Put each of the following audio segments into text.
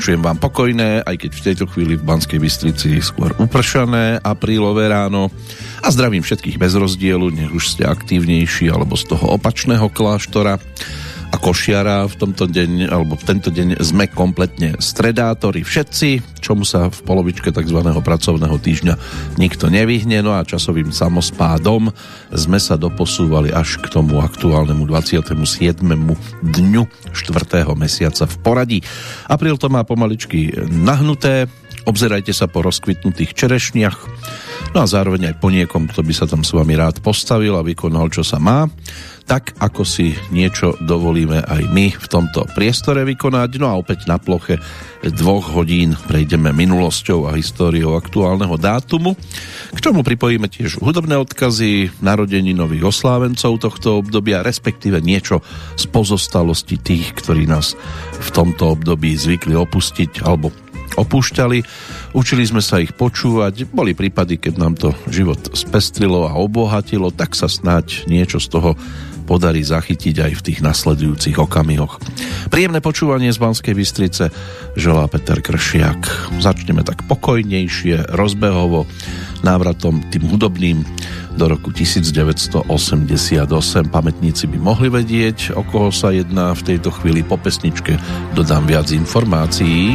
Vymenšujem vám pokojné, aj keď v tejto chvíli v Banskej Bystrici skôr upršané aprílové ráno. A zdravím všetkých bez rozdielu, nech už ste aktívnejší alebo z toho opačného kláštora košiara v tomto deň, alebo v tento deň sme kompletne stredátori všetci, čomu sa v polovičke tzv. pracovného týždňa nikto nevyhne, no a časovým samospádom sme sa doposúvali až k tomu aktuálnemu 27. dňu 4. mesiaca v poradí. Apríl to má pomaličky nahnuté, obzerajte sa po rozkvitnutých čerešniach, no a zároveň aj po niekom, kto by sa tam s vami rád postavil a vykonal, čo sa má tak ako si niečo dovolíme aj my v tomto priestore vykonať. No a opäť na ploche dvoch hodín prejdeme minulosťou a históriou aktuálneho dátumu. K čomu pripojíme tiež hudobné odkazy, narodení nových oslávencov tohto obdobia, respektíve niečo z pozostalosti tých, ktorí nás v tomto období zvykli opustiť alebo opúšťali. Učili sme sa ich počúvať, boli prípady, keď nám to život spestrilo a obohatilo, tak sa snáď niečo z toho podarí zachytiť aj v tých nasledujúcich okamihoch. Príjemné počúvanie z Banskej Bystrice želá Peter Kršiak. Začneme tak pokojnejšie, rozbehovo, návratom tým hudobným do roku 1988. Pamätníci by mohli vedieť, o koho sa jedná v tejto chvíli po pesničke. Dodám viac informácií.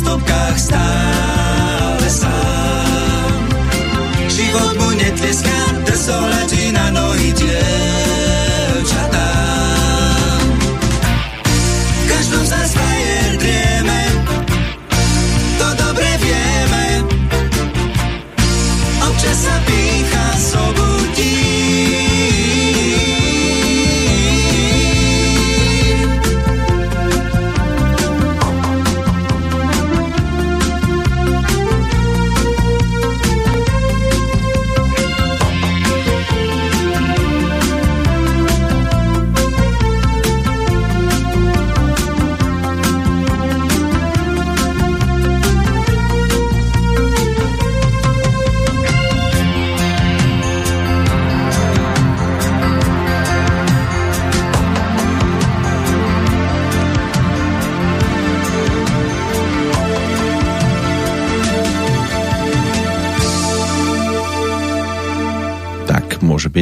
stovkách stáť.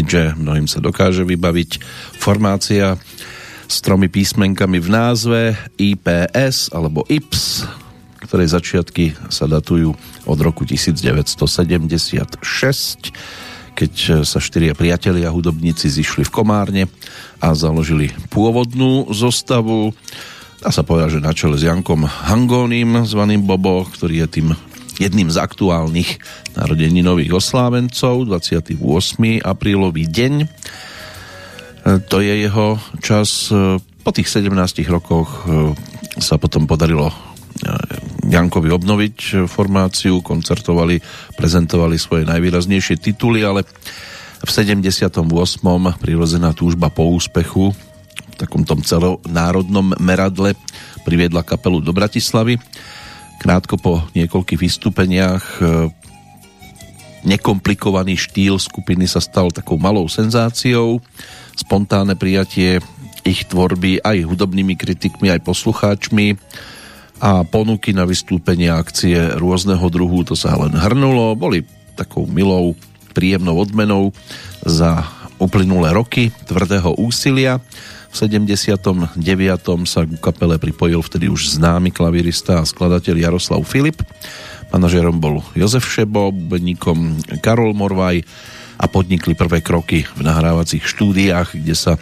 Že mnohým sa dokáže vybaviť formácia s tromi písmenkami v názve IPS alebo IPS, ktorej začiatky sa datujú od roku 1976, keď sa štyria priatelia hudobníci zišli v Komárne a založili pôvodnú zostavu. Dá sa povedať, že na čele s Jankom Hangónim, zvaným Bobo, ktorý je tým jedným z aktuálnych narodení nových oslávencov, 28. aprílový deň. To je jeho čas. Po tých 17 rokoch sa potom podarilo Jankovi obnoviť formáciu, koncertovali, prezentovali svoje najvýraznejšie tituly, ale v 78. prirozená túžba po úspechu v takom tom celonárodnom meradle priviedla kapelu do Bratislavy. Krátko po niekoľkých vystúpeniach e, nekomplikovaný štýl skupiny sa stal takou malou senzáciou. Spontánne prijatie ich tvorby aj hudobnými kritikmi, aj poslucháčmi a ponuky na vystúpenie akcie rôzneho druhu, to sa len hrnulo, boli takou milou, príjemnou odmenou za uplynulé roky tvrdého úsilia. V 79. sa ku kapele pripojil vtedy už známy klavirista a skladateľ Jaroslav Filip. Manažerom bol Jozef Šebo, bubeníkom Karol Morvaj a podnikli prvé kroky v nahrávacích štúdiách, kde sa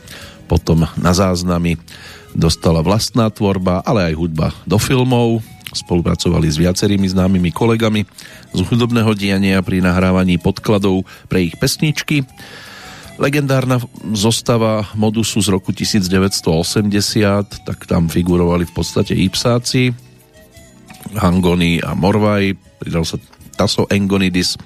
potom na záznamy dostala vlastná tvorba, ale aj hudba do filmov. Spolupracovali s viacerými známymi kolegami z hudobného diania pri nahrávaní podkladov pre ich pesničky. Legendárna zostava Modusu z roku 1980, tak tam figurovali v podstate Ipsáci, Hangony a Morvaj, pridal sa Taso Engonidis,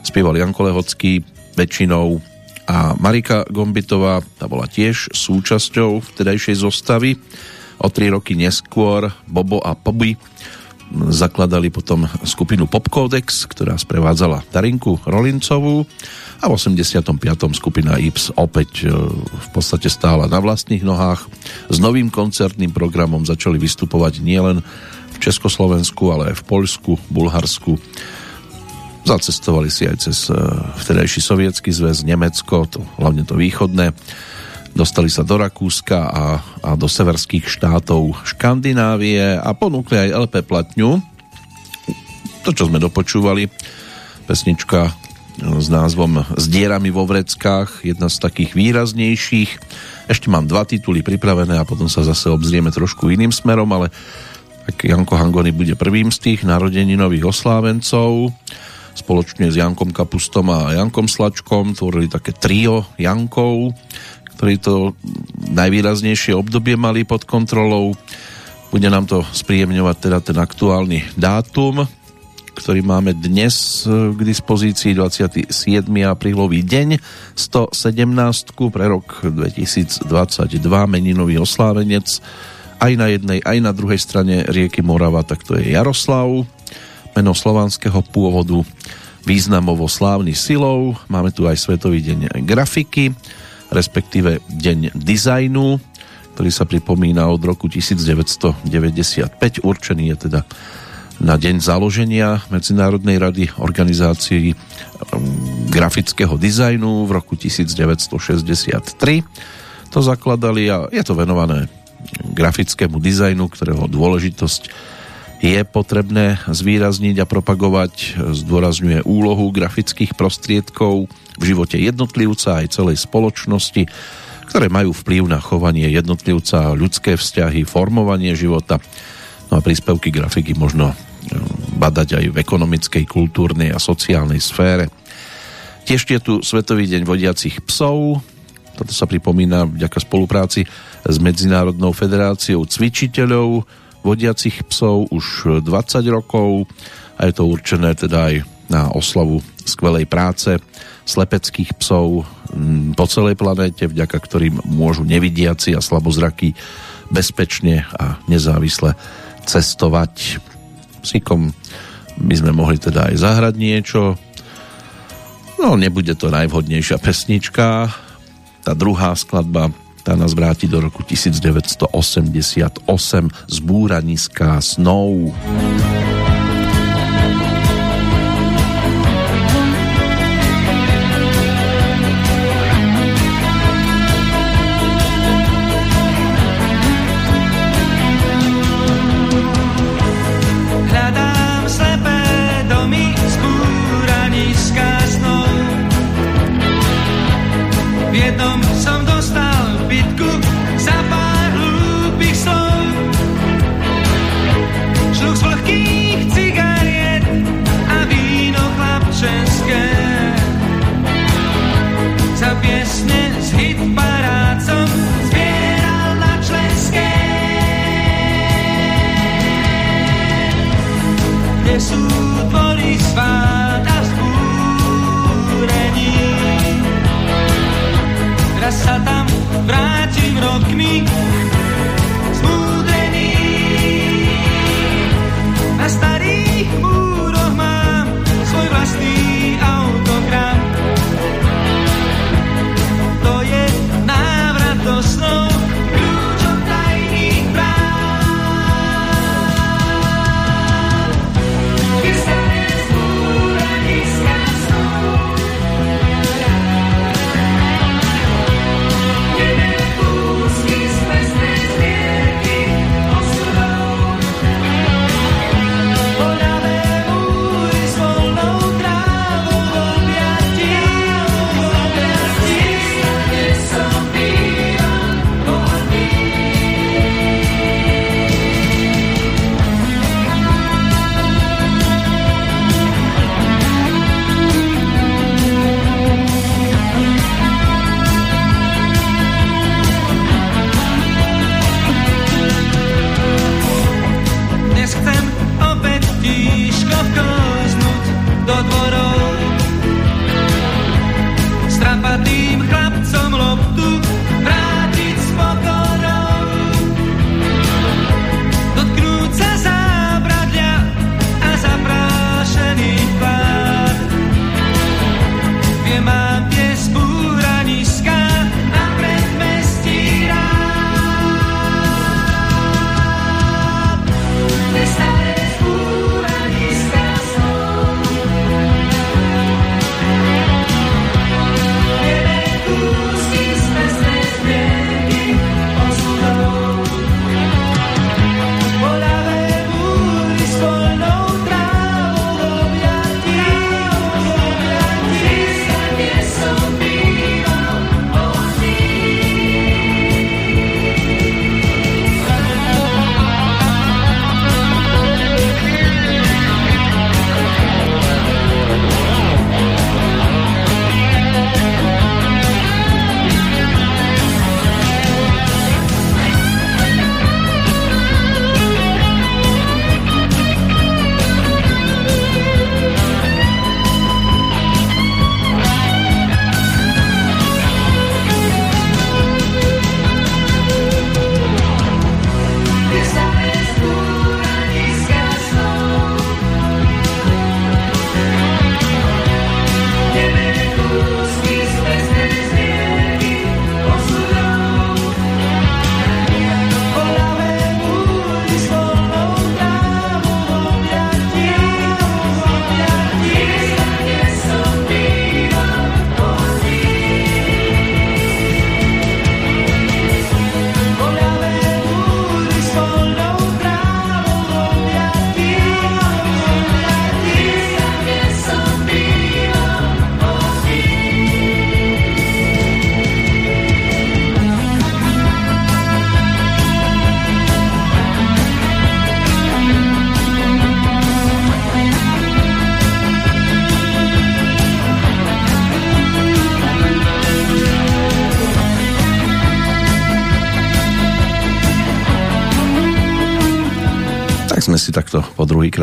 spieval Janko Lehocký, väčšinou a Marika Gombitová, tá bola tiež súčasťou vtedajšej zostavy. O tri roky neskôr Bobo a Poby zakladali potom skupinu Popcodex, ktorá sprevádzala Darinku Rolincovú a v 85. skupina Ips opäť e, v podstate stála na vlastných nohách. S novým koncertným programom začali vystupovať nielen v Československu, ale aj v Poľsku, Bulharsku, Zacestovali si aj cez eh, vtedajší sovietský zväz, Nemecko, to, hlavne to východné. Dostali sa do Rakúska a, a do severských štátov Škandinávie a ponúkli aj LP platňu. To, čo sme dopočúvali, pesnička s názvom S dierami vo vreckách, jedna z takých výraznejších. Ešte mám dva tituly pripravené a potom sa zase obzrieme trošku iným smerom, ale tak Janko Hangony bude prvým z tých narodeninových oslávencov spoločne s Jankom Kapustom a Jankom Slačkom tvorili také trio Jankov, ktorí to najvýraznejšie obdobie mali pod kontrolou. Bude nám to spríjemňovať teda ten aktuálny dátum, ktorý máme dnes k dispozícii 27. aprílový deň 117 pre rok 2022 meninový oslávenec aj na jednej, aj na druhej strane rieky Morava, tak to je Jaroslav meno slovanského pôvodu, významovo slávny silou. Máme tu aj Svetový deň grafiky, respektíve deň dizajnu, ktorý sa pripomína od roku 1995. Určený je teda na deň založenia Medzinárodnej rady organizácií um, grafického dizajnu v roku 1963. To zakladali a je to venované grafickému dizajnu, ktorého dôležitosť je potrebné zvýrazniť a propagovať, zdôrazňuje úlohu grafických prostriedkov v živote jednotlivca aj celej spoločnosti, ktoré majú vplyv na chovanie jednotlivca, ľudské vzťahy, formovanie života. No a príspevky grafiky možno badať aj v ekonomickej, kultúrnej a sociálnej sfére. Tiež je tu Svetový deň vodiacich psov. Toto sa pripomína vďaka spolupráci s Medzinárodnou federáciou cvičiteľov, vodiacich psov už 20 rokov a je to určené teda aj na oslavu skvelej práce slepeckých psov po celej planéte, vďaka ktorým môžu nevidiaci a slabozraky bezpečne a nezávisle cestovať. Psíkom by sme mohli teda aj zahrať niečo. No, nebude to najvhodnejšia pesnička. Tá druhá skladba tá nás vráti do roku 1988 zbúraniská snou. Looks lucky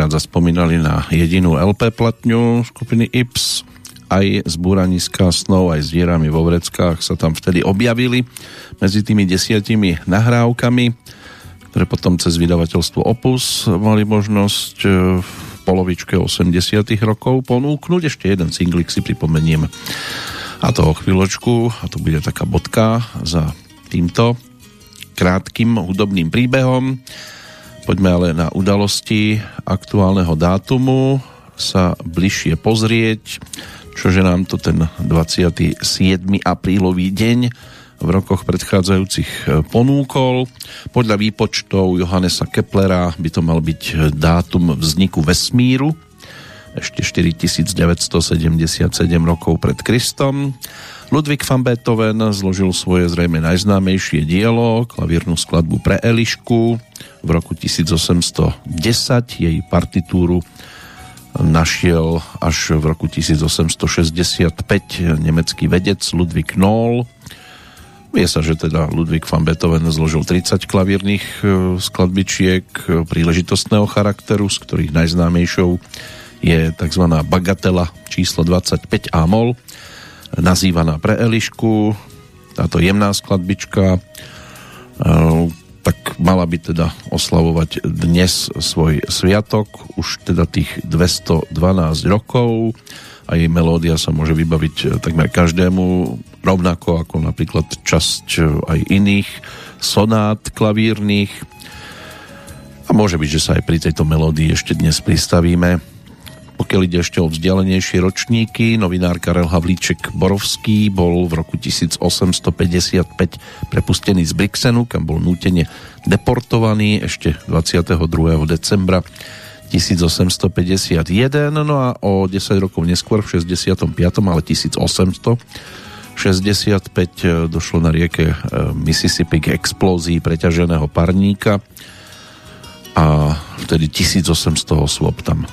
zaspomínali na jedinú LP platňu skupiny Ips. Aj z Búraniska snov, aj s dierami vo vreckách sa tam vtedy objavili medzi tými desiatimi nahrávkami, ktoré potom cez vydavateľstvo Opus mali možnosť e, v polovičke 80 rokov ponúknuť. Ešte jeden singlik si pripomeniem. A to o chvíľočku, a to bude taká bodka za týmto krátkým hudobným príbehom. Poďme ale na udalosti aktuálneho dátumu sa bližšie pozrieť, čože nám to ten 27. aprílový deň v rokoch predchádzajúcich e, ponúkol. Podľa výpočtov Johannesa Keplera by to mal byť dátum vzniku vesmíru, ešte 4977 rokov pred Kristom. Ludwig van Beethoven zložil svoje zrejme najznámejšie dielo, klavírnu skladbu pre Elišku. V roku 1810 jej partitúru našiel až v roku 1865 nemecký vedec Ludwig Noll. Vie sa, že teda Ludwig van Beethoven zložil 30 klavírnych e, skladbičiek príležitostného charakteru, z ktorých najznámejšou je tzv. bagatela číslo 25 A-moll nazývaná pre Elišku. Táto jemná skladbička e, tak mala by teda oslavovať dnes svoj sviatok, už teda tých 212 rokov a jej melódia sa môže vybaviť takmer každému, rovnako ako napríklad časť aj iných sonát klavírnych. A môže byť, že sa aj pri tejto melódii ešte dnes pristavíme pokiaľ ide ešte o vzdialenejšie ročníky, novinár Karel Havlíček Borovský bol v roku 1855 prepustený z Brixenu, kam bol nútene deportovaný ešte 22. decembra 1851, no a o 10 rokov neskôr v 65. ale 1865 došlo na rieke eh, Mississippi k explózii preťaženého parníka a vtedy 1800 osôb tam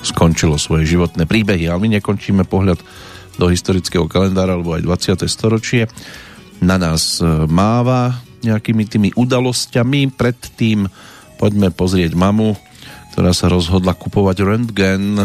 skončilo svoje životné príbehy. Ale my nekončíme pohľad do historického kalendára, alebo aj 20. storočie. Na nás e, máva nejakými tými udalosťami. Predtým poďme pozrieť mamu, ktorá sa rozhodla kupovať rentgen.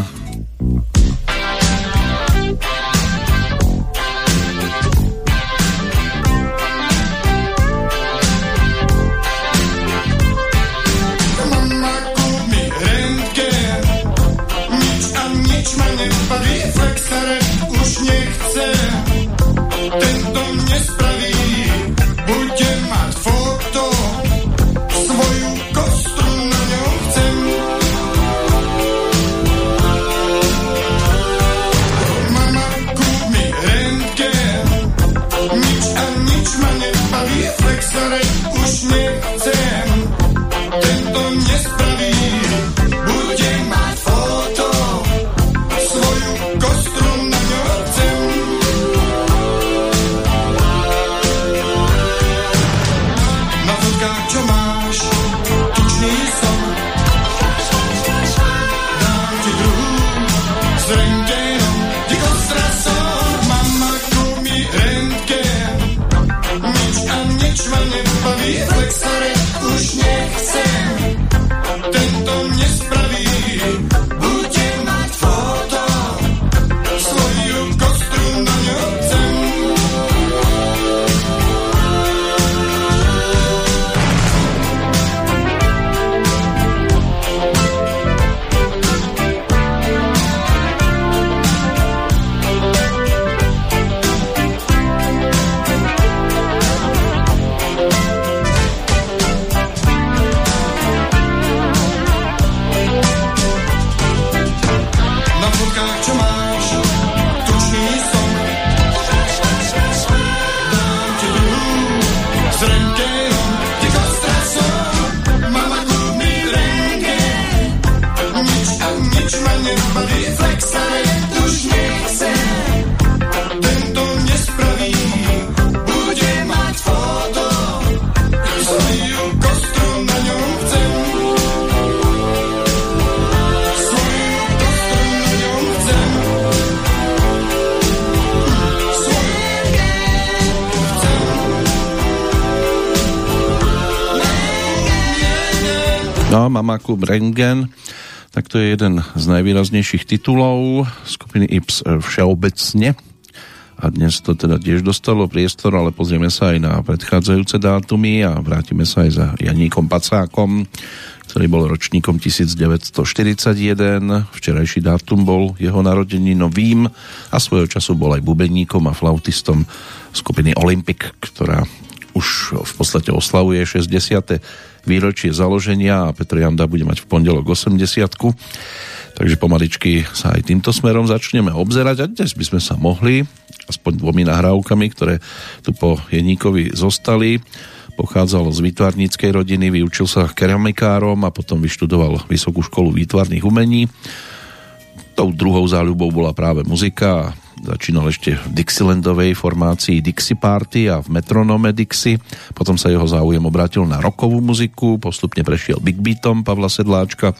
No, Mamaku Brengen, tak to je jeden z najvýraznejších titulov skupiny Ips všeobecne. A dnes to teda tiež dostalo priestor, ale pozrieme sa aj na predchádzajúce dátumy a vrátime sa aj za Janíkom Pacákom, ktorý bol ročníkom 1941. Včerajší dátum bol jeho novým a svojho času bol aj bubeníkom a flautistom skupiny Olympic, ktorá už v podstate oslavuje 60 výročie založenia a Petr Janda bude mať v pondelok 80 takže pomaličky sa aj týmto smerom začneme obzerať a dnes by sme sa mohli aspoň dvomi nahrávkami, ktoré tu po Jeníkovi zostali pochádzal z výtvarníckej rodiny, vyučil sa keramikárom a potom vyštudoval Vysokú školu výtvarných umení. Tou druhou záľubou bola práve muzika začínal ešte v Dixielandovej formácii Dixie Party a v metronome Dixie. Potom sa jeho záujem obrátil na rokovú muziku, postupne prešiel Big Beatom Pavla Sedláčka,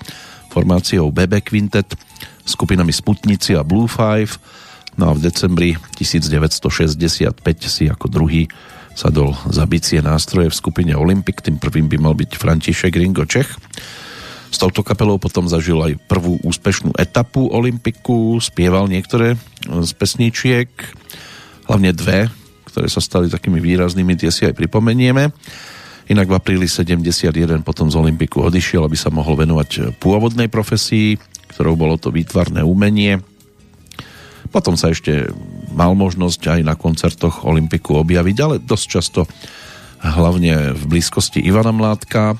formáciou BB Quintet, skupinami Sputnici a Blue Five. No a v decembri 1965 si ako druhý sadol za bicie nástroje v skupine Olympic, tým prvým by mal byť František Ringo Čech. S touto kapelou potom zažil aj prvú úspešnú etapu Olympiku, spieval niektoré z pesničiek, hlavne dve, ktoré sa stali takými výraznými, tie si aj pripomenieme. Inak v apríli 71 potom z Olympiku odišiel, aby sa mohol venovať pôvodnej profesii, ktorou bolo to výtvarné umenie. Potom sa ešte mal možnosť aj na koncertoch Olympiku objaviť, ale dosť často hlavne v blízkosti Ivana Mládka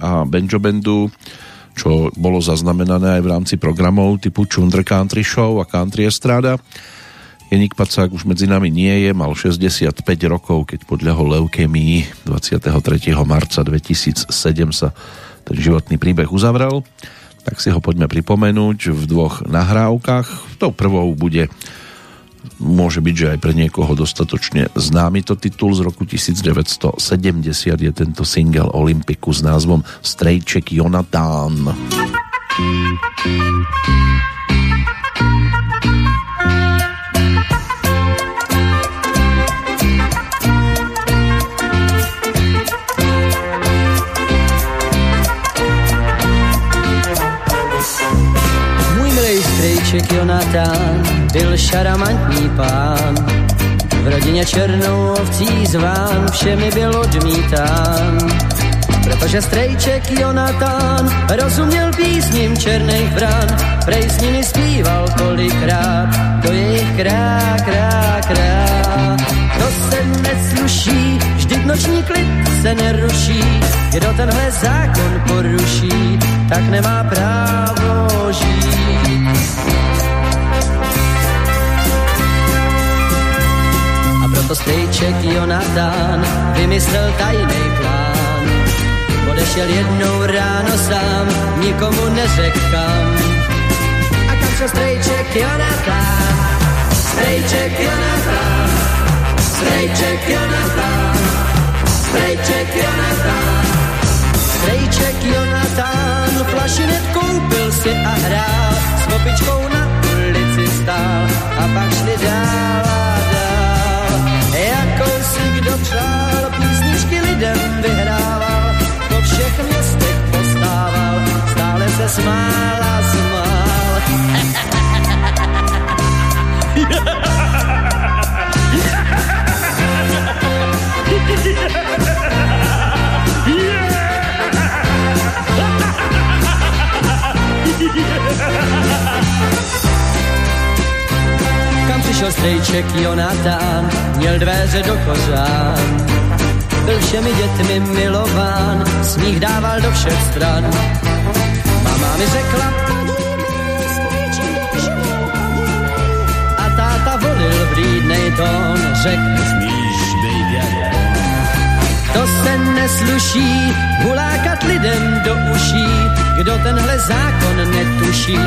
a Benjo Bandu čo bolo zaznamenané aj v rámci programov typu Chunder Country Show a Country Estrada. Jeník Pacák už medzi nami nie je, mal 65 rokov, keď podľahol leukémii 23. marca 2007 sa ten životný príbeh uzavrel. Tak si ho poďme pripomenúť v dvoch nahrávkach. Tou prvou bude môže byť, že aj pre niekoho dostatočne známy to titul z roku 1970 je tento single Olympiku s názvom Strejček Jonatán. Můj milej strejček Jonatán byl šaramantní pán. V rodině černou ovcí zván všemi byl odmítán. Protože strejček Jonatán rozuměl písním černých bran, prej s nimi zpíval kolikrát, to je jich krá, krá, krá. To se nesluší, vždyť noční klid se neruší, kdo tenhle zákon poruší, tak nemá právo žít. Proto strejček Jonatán vymyslel tajný plán. Odešel jednou ráno sám, nikomu neřekl kam. A kam šel strejček Jonatán? Strejček Jonatán, strejček Jonatán, strejček Jonatán. Strejček Jonatán flašinet koupil si a hrál, s kopičkou na ulici stál a pak šli dál kdo přál, písničky lidem strejček Jonatán, měl dveře do kořán. Byl všemi dětmi milován, smích dával do všech stran. Mama mi řekla, a táta volil vlídnej tón, řekl, smíš být To se nesluší, hulákat lidem do uší, kdo tenhle zákon netuší,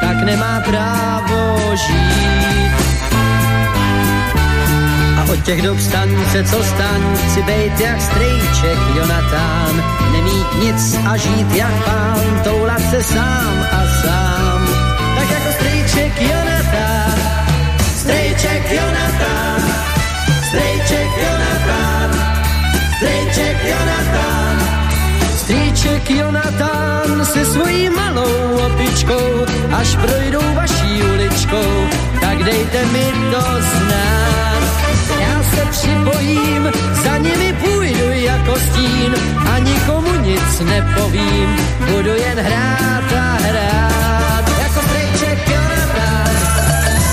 tak nemá právo žít. Od těch dob stance, co stan, chci bejt jak strejček Jonatán, nemít nic a žít jak pán, toulat se sám a sám. Tak jako strejček Jonatán, strejček Jonatán, strejček Jonatán, strejček Jonatán, Strýček Jonatán se svojí malou opičkou, až projdou vaší uličkou, tak dejte mi to znát. Se připojím, za nimi půjdu jako stín a nikomu nic nepovím, budu jen hrát a hrát. Jako strejček Jonatán,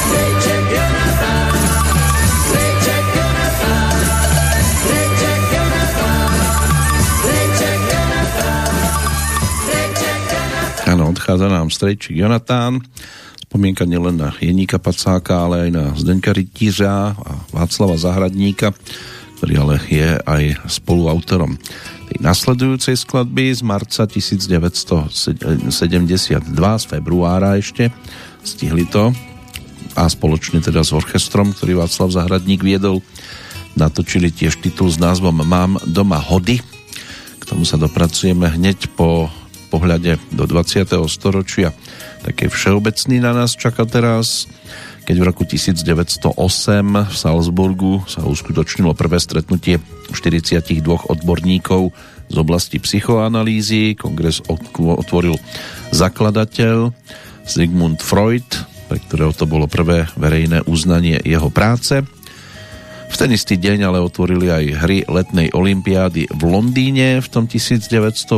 strejček Jonatán, strejček Jonatán, strejček Jonatán, strejček Jonatán, strejček odchádza nám strejčik Jonatán. Spomienka nielen na Jeníka Pacáka, ale aj na Zdenka Rytířa a Václava Zahradníka, ktorý ale je aj spoluautorom tej nasledujúcej skladby z marca 1972, z februára ešte. Stihli to a spoločne teda s orchestrom, ktorý Václav Zahradník viedol, natočili tiež titul s názvom Mám doma hody. K tomu sa dopracujeme hneď po pohľade do 20. storočia také všeobecný na nás čaká teraz, keď v roku 1908 v Salzburgu sa uskutočnilo prvé stretnutie 42 odborníkov z oblasti psychoanalýzy. Kongres otvoril zakladateľ Sigmund Freud, pre ktorého to bolo prvé verejné uznanie jeho práce. V ten istý deň ale otvorili aj hry letnej olympiády v Londýne v tom 1908.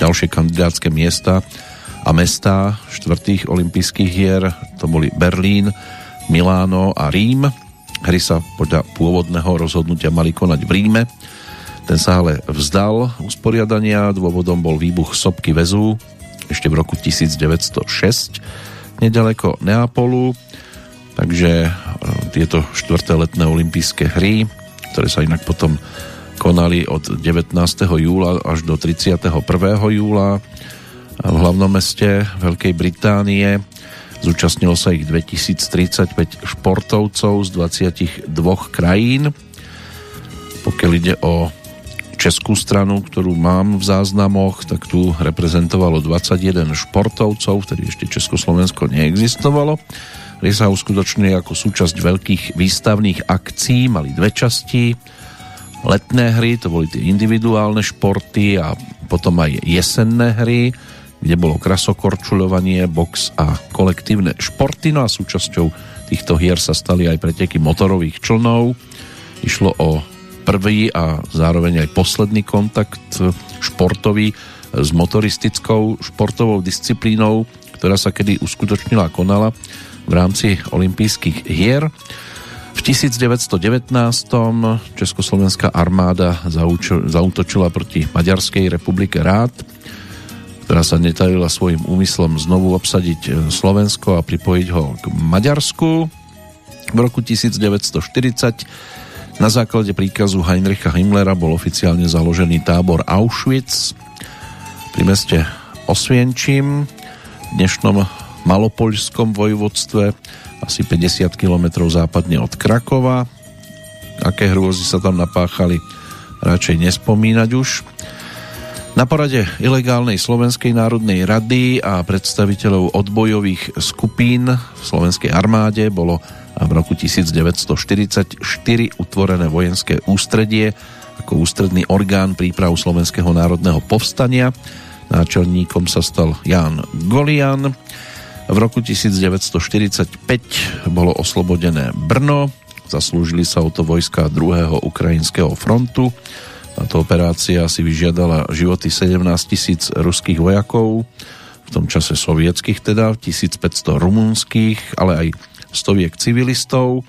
Ďalšie kandidátske miesta a mesta štvrtých olympijských hier to boli Berlín, Miláno a Rím. Hry sa podľa pôvodného rozhodnutia mali konať v Ríme. Ten sa ale vzdal usporiadania, dôvodom bol výbuch sopky väzu ešte v roku 1906 nedaleko Neapolu. Takže e, tieto štvrté letné olympijské hry, ktoré sa inak potom konali od 19. júla až do 31. júla v hlavnom meste Veľkej Británie. Zúčastnilo sa ich 2035 športovcov z 22 krajín. Pokiaľ ide o českú stranu, ktorú mám v záznamoch, tak tu reprezentovalo 21 športovcov, vtedy ešte Československo neexistovalo. Hry sa uskutočnili ako súčasť veľkých výstavných akcií, mali dve časti. Letné hry, to boli tie individuálne športy a potom aj jesenné hry, kde bolo krasokorčuľovanie, box a kolektívne športy. No a súčasťou týchto hier sa stali aj preteky motorových člnov. Išlo o prvý a zároveň aj posledný kontakt športový s motoristickou športovou disciplínou, ktorá sa kedy uskutočnila a konala v rámci olympijských hier. V 1919. Československá armáda zautočila proti Maďarskej republike Rád ktorá sa netajila svojim úmyslom znovu obsadiť e, Slovensko a pripojiť ho k Maďarsku. V roku 1940 na základe príkazu Heinricha Himmlera bol oficiálne založený tábor Auschwitz pri meste Osvienčím, v dnešnom Malopoľskom vojvodstve, asi 50 km západne od Krakova. Aké hrôzy sa tam napáchali, radšej nespomínať už. Na porade ilegálnej Slovenskej národnej rady a predstaviteľov odbojových skupín v Slovenskej armáde bolo v roku 1944 utvorené vojenské ústredie ako ústredný orgán príprav Slovenského národného povstania. Náčelníkom sa stal Jan Golian. V roku 1945 bolo oslobodené Brno, zaslúžili sa o to vojska druhého ukrajinského frontu táto operácia si vyžiadala životy 17 tisíc ruských vojakov, v tom čase sovietských teda, 1500 rumunských, ale aj stoviek civilistov.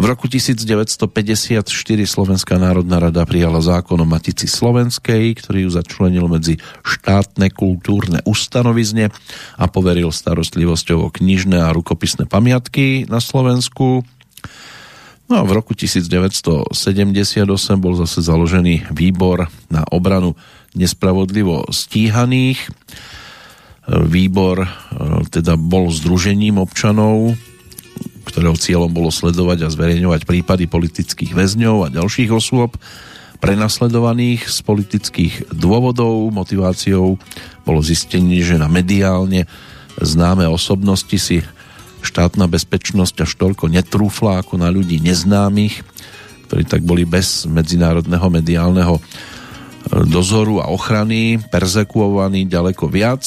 V roku 1954 Slovenská národná rada prijala zákon o Matici Slovenskej, ktorý ju začlenil medzi štátne kultúrne ustanovizne a poveril starostlivosťou o knižné a rukopisné pamiatky na Slovensku. No a v roku 1978 bol zase založený výbor na obranu nespravodlivo stíhaných. Výbor e, teda bol združením občanov, ktorého cieľom bolo sledovať a zverejňovať prípady politických väzňov a ďalších osôb prenasledovaných z politických dôvodov. Motiváciou bolo zistenie, že na mediálne známe osobnosti si štátna bezpečnosť až toľko netrúfla ako na ľudí neznámych, ktorí tak boli bez medzinárodného mediálneho dozoru a ochrany, persekuovaný ďaleko viac.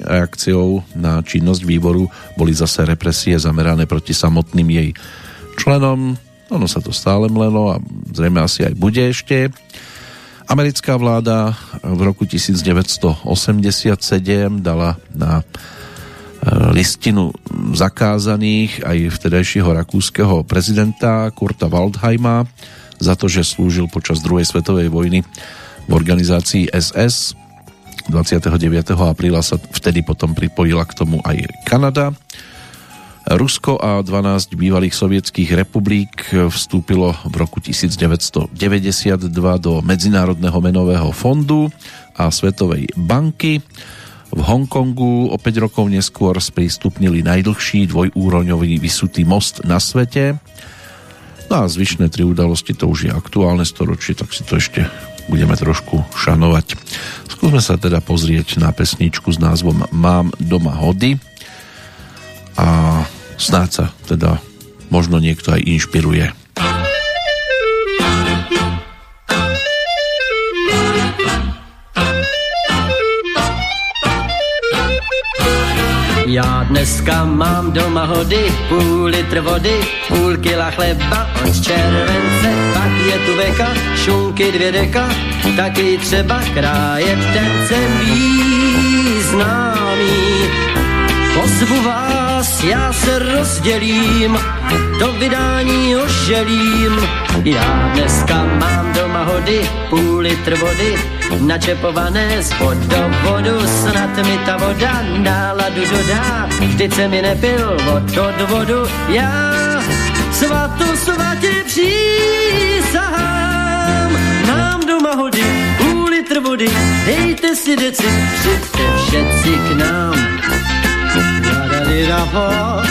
Reakciou na činnosť výboru boli zase represie zamerané proti samotným jej členom. Ono sa to stále mlelo a zrejme asi aj bude ešte. Americká vláda v roku 1987 dala na e, listinu zakázaných aj vtedajšieho rakúskeho prezidenta Kurta Waldheima za to, že slúžil počas druhej svetovej vojny v organizácii SS. 29. apríla sa vtedy potom pripojila k tomu aj Kanada. Rusko a 12 bývalých sovietských republik vstúpilo v roku 1992 do Medzinárodného menového fondu a Svetovej banky. V Hongkongu o 5 rokov neskôr sprístupnili najdlhší dvojúroňový vysutý most na svete. No a zvyšné tri udalosti to už je aktuálne storočie, tak si to ešte budeme trošku šanovať. Skúsme sa teda pozrieť na pesničku s názvom Mám doma hody a snáď sa teda možno niekto aj inšpiruje. Já dneska mám doma hody, půl litr vody, půl kila chleba od července, pak je tu veka, šunky dvě deka, taky třeba krájet ten celý známý. Pozvu vás vás já se rozdělím, to vydání oželím. Já dneska mám doma hody, půl litr vody, načepované z vodovodu, snad mi ta voda náladu dodá. Vždyť se mi nepil od odvodu, já svatu svatě přísahám. Mám doma hody, půl litr vody, dejte si deci, přijďte všetci k nám la voz,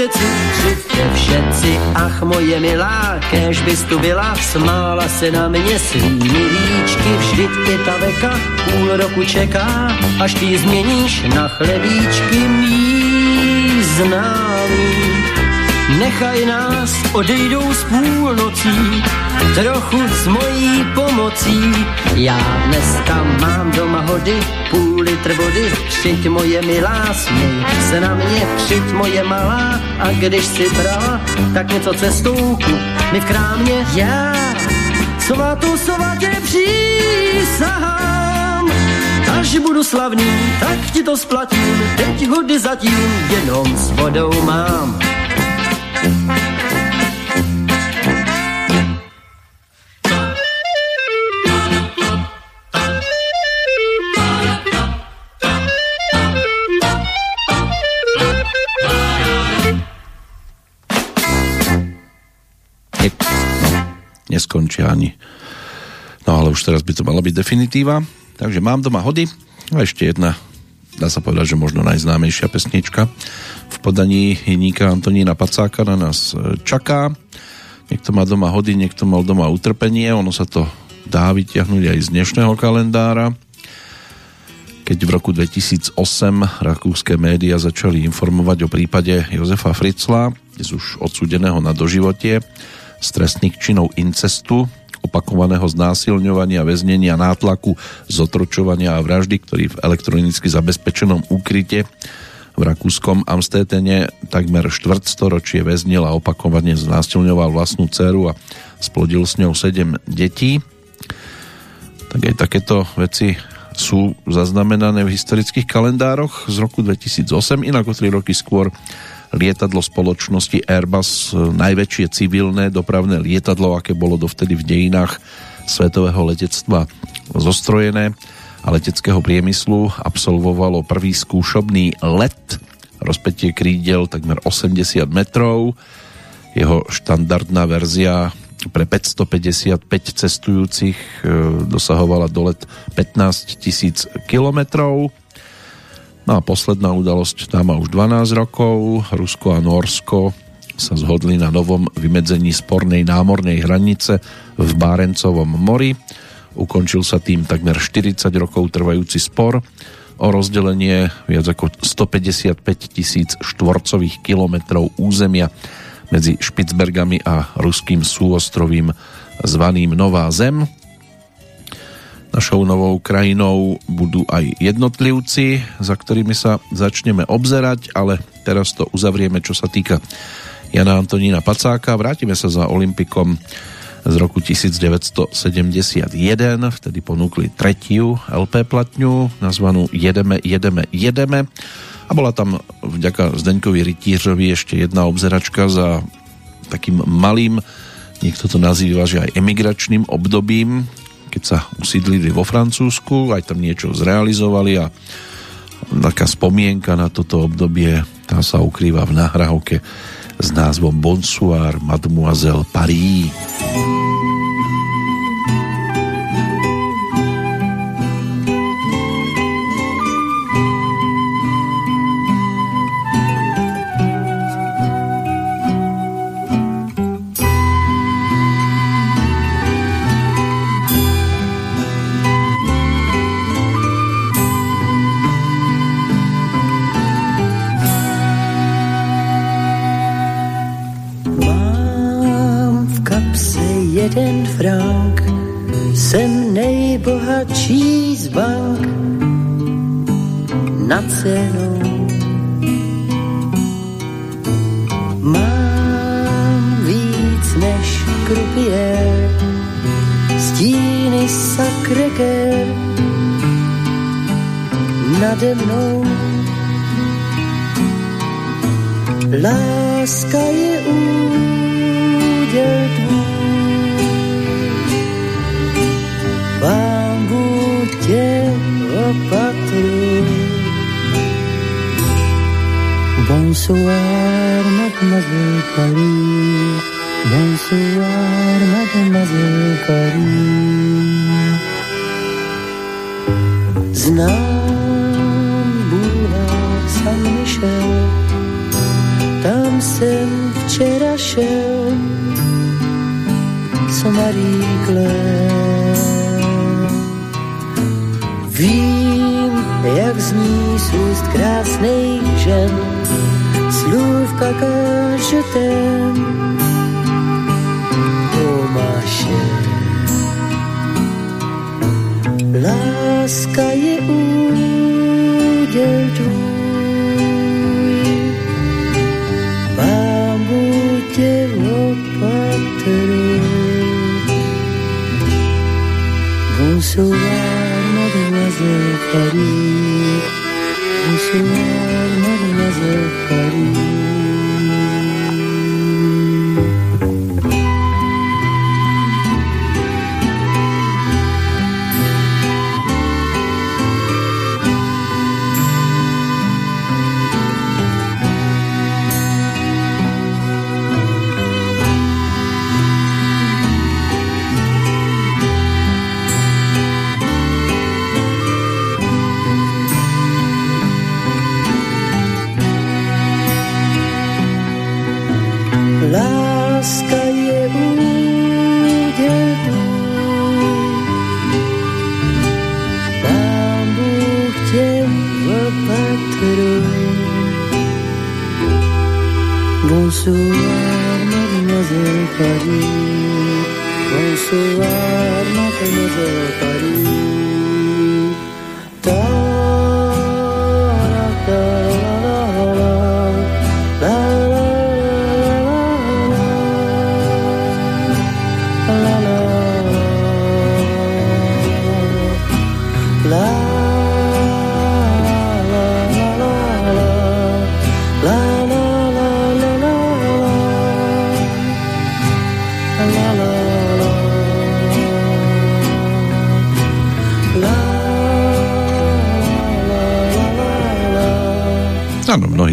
deci, přijďte všetci, ach moje milá, kež bys tu byla, smála se na mě svými líčky, vždyť i ta veka půl roku čeká, až ty změníš na chlebíčky mý známý. Nechaj nás, odejdou s půlnocí, trochu s mojí pomocí. Já dneska mám doma hody, půl litr vody, přijď moje milá, směj se na mě, přijď moje malá, a když si brala, tak něco cestou mi v krámě, já svatou svatě přísahám. Až budu slavný, tak ti to splatím, teď hody zatím jenom s vodou mám. Neskončia ani. No ale už teraz by to mala byť definitíva. Takže mám doma hody. A ešte jedna, dá sa povedať, že možno najznámejšia pesnička v podaní Jeníka Antonína Pacáka na nás e, čaká. Niekto má doma hody, niekto mal doma utrpenie. Ono sa to dá vyťahnuť aj z dnešného kalendára. Keď v roku 2008 rakúske médiá začali informovať o prípade Jozefa Fritzla, dnes už odsúdeného na doživotie, z trestných činov incestu, opakovaného znásilňovania, väznenia, nátlaku, zotročovania a vraždy, ktorý v elektronicky zabezpečenom úkryte v rakúskom Amstétene takmer štvrtstoročie väznil a opakovane znásilňoval vlastnú dceru a splodil s ňou 7 detí. Tak aj takéto veci sú zaznamenané v historických kalendároch z roku 2008, inak o 3 roky skôr lietadlo spoločnosti Airbus, e, najväčšie civilné dopravné lietadlo, aké bolo dovtedy v dejinách svetového letectva zostrojené a leteckého priemyslu absolvovalo prvý skúšobný let rozpetie krídel takmer 80 metrov. Jeho štandardná verzia pre 555 cestujúcich e, dosahovala dolet 15 tisíc kilometrov. No a posledná udalosť tá má už 12 rokov. Rusko a Norsko sa zhodli na novom vymedzení spornej námornej hranice v Bárencovom mori. Ukončil sa tým takmer 40 rokov trvajúci spor o rozdelenie viac ako 155 tisíc štvorcových kilometrov územia medzi Špicbergami a ruským súostrovím zvaným Nová Zem. Našou novou krajinou budú aj jednotlivci, za ktorými sa začneme obzerať, ale teraz to uzavrieme, čo sa týka Jana Antonína Pacáka. Vrátime sa za Olympikom z roku 1971, vtedy ponúkli tretiu LP platňu, nazvanú Jedeme, jedeme, jedeme. A bola tam vďaka Zdeňkovi Rytířovi ešte jedna obzeračka za takým malým, niekto to nazýva, že aj emigračným obdobím, keď sa usídlili vo Francúzsku, aj tam niečo zrealizovali a taká spomienka na toto obdobie, tá sa ukrýva v nahrávke s názvom Bonsoir Mademoiselle Paris. z bank nad cenou. Mám víc než krupier, stíny sakreker nade mnou. Láska je úr, opatrný. Bonsoir, mademoiselle Paris. Bonsoir, mademoiselle Paris. Znám bulvár San Michel, tam jsem včera šel, co Marie Claire Vím, jak zní z krásnej žen, slůvka každém pomaše. Láska je úděl tvůj, Eddie.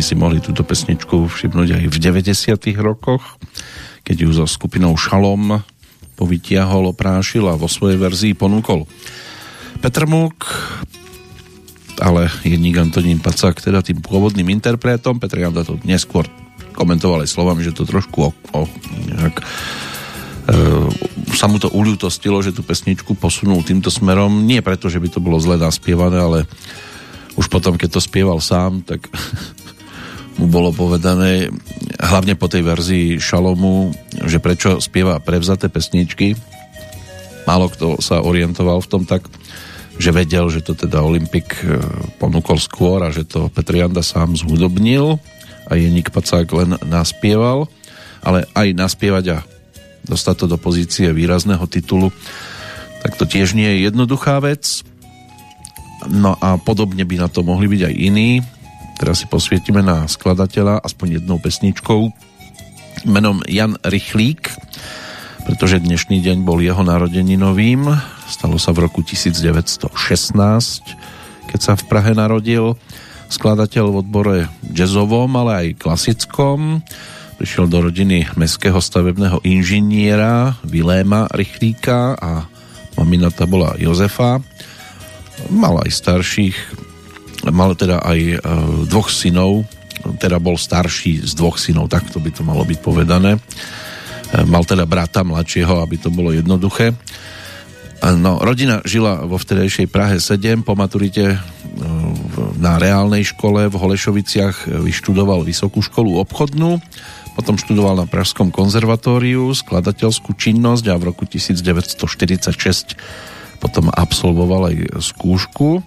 Si mohli túto pesničku všimnúť aj v 90 rokoch, keď ju so skupinou Šalom povytiahol, oprášil a vo svojej verzii ponúkol Petr Múk, ale jedník Antonín Pacák teda tým pôvodným interpretom, Petr Janda to neskôr komentoval aj slovami, že to trošku o, o nejak, e, sa mu to uľútostilo, že tú pesničku posunul týmto smerom, nie preto, že by to bolo zle naspievané, ale už potom, keď to spieval sám, tak bolo povedané, hlavne po tej verzii Šalomu, že prečo spieva prevzaté pesničky. Málo kto sa orientoval v tom tak, že vedel, že to teda Olympik e, ponúkol skôr a že to Petr Janda sám zhudobnil a Jeník Pacák len naspieval, ale aj naspievať a dostať to do pozície výrazného titulu, tak to tiež nie je jednoduchá vec. No a podobne by na to mohli byť aj iní. Teraz si posvietime na skladateľa aspoň jednou pesničkou menom Jan Rychlík, pretože dnešný deň bol jeho narodeninovým. Stalo sa v roku 1916, keď sa v Prahe narodil. Skladateľ v odbore jazzovom, ale aj klasickom. Prišiel do rodiny mestského stavebného inžiniera Viléma Rychlíka a mamina tá bola Jozefa mal aj starších, mal teda aj e, dvoch synov, teda bol starší z dvoch synov, tak to by to malo byť povedané. E, mal teda brata mladšieho, aby to bolo jednoduché. No, rodina žila vo vtedajšej Prahe 7, po maturite e, na reálnej škole v Holešoviciach vyštudoval vysokú školu obchodnú, potom študoval na Pražskom konzervatóriu skladateľskú činnosť a v roku 1946 potom absolvoval aj skúšku.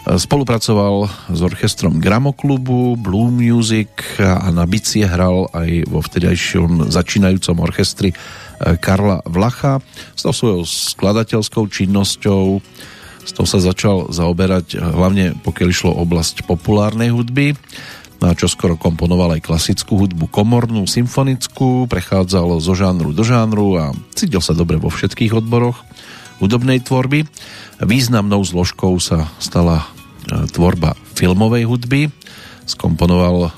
Spolupracoval s orchestrom Gramoklubu, Blue Music a na bicie hral aj vo vtedajšom začínajúcom orchestri eh, Karla Vlacha. S tou svojou skladateľskou činnosťou s tou sa začal zaoberať eh, hlavne pokiaľ išlo oblasť populárnej hudby no a čo skoro komponoval aj klasickú hudbu komornú, symfonickú, prechádzal zo žánru do žánru a cítil sa dobre vo všetkých odboroch hudobnej tvorby. Významnou zložkou sa stala e, tvorba filmovej hudby. Skomponoval e,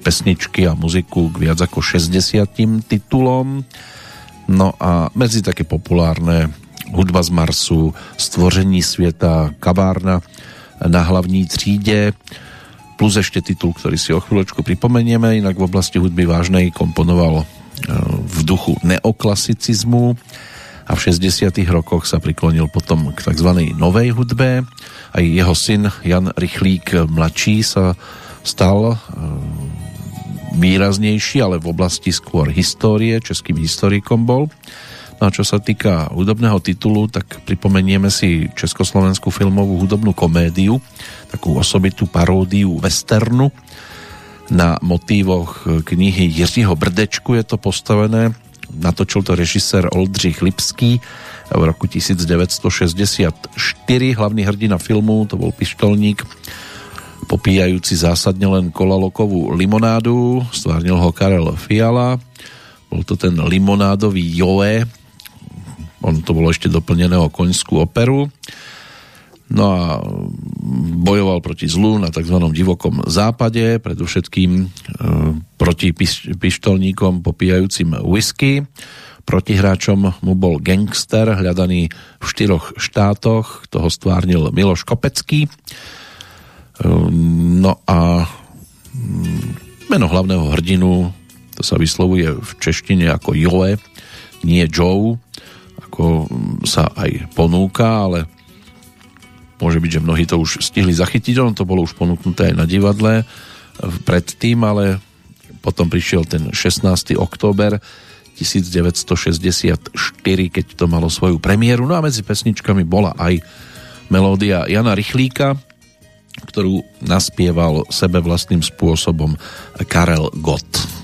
pesničky a muziku k viac ako 60 titulom. No a medzi také populárne Hudba z Marsu, Stvoření sveta, Kavárna na hlavní tříde, plus ešte titul, ktorý si o chvíľočku pripomenieme, inak v oblasti hudby vážnej komponoval e, v duchu neoklasicizmu, a v 60. rokoch sa priklonil potom k tzv. novej hudbe. Aj jeho syn Jan Rychlík mladší sa stal e, výraznejší, ale v oblasti skôr histórie, českým historikom bol. No a čo sa týka hudobného titulu, tak pripomenieme si československú filmovú hudobnú komédiu, takú osobitú paródiu westernu na motívoch knihy Jiřího Brdečku je to postavené natočil to režisér Oldřich Lipský v roku 1964. Hlavný hrdina filmu to bol pištolník popíjajúci zásadne len kolalokovú limonádu. Stvárnil ho Karel Fiala. Bol to ten limonádový Joe. On to bolo ešte doplnené o koňskú operu. No a bojoval proti zlu na tzv. divokom západe, predovšetkým e, proti piš- pištolníkom popíjajúcim whisky. Protihráčom mu bol gangster, hľadaný v štyroch štátoch, toho stvárnil Miloš Kopecký. E, no a mm, meno hlavného hrdinu, to sa vyslovuje v češtine ako Joe, nie Joe, ako sa aj ponúka, ale Môže byť, že mnohí to už stihli zachytiť, ono to bolo už ponúknuté aj na divadle predtým, ale potom prišiel ten 16. október 1964, keď to malo svoju premiéru. No a medzi pesničkami bola aj melódia Jana Rychlíka, ktorú naspieval sebe vlastným spôsobom Karel Gott.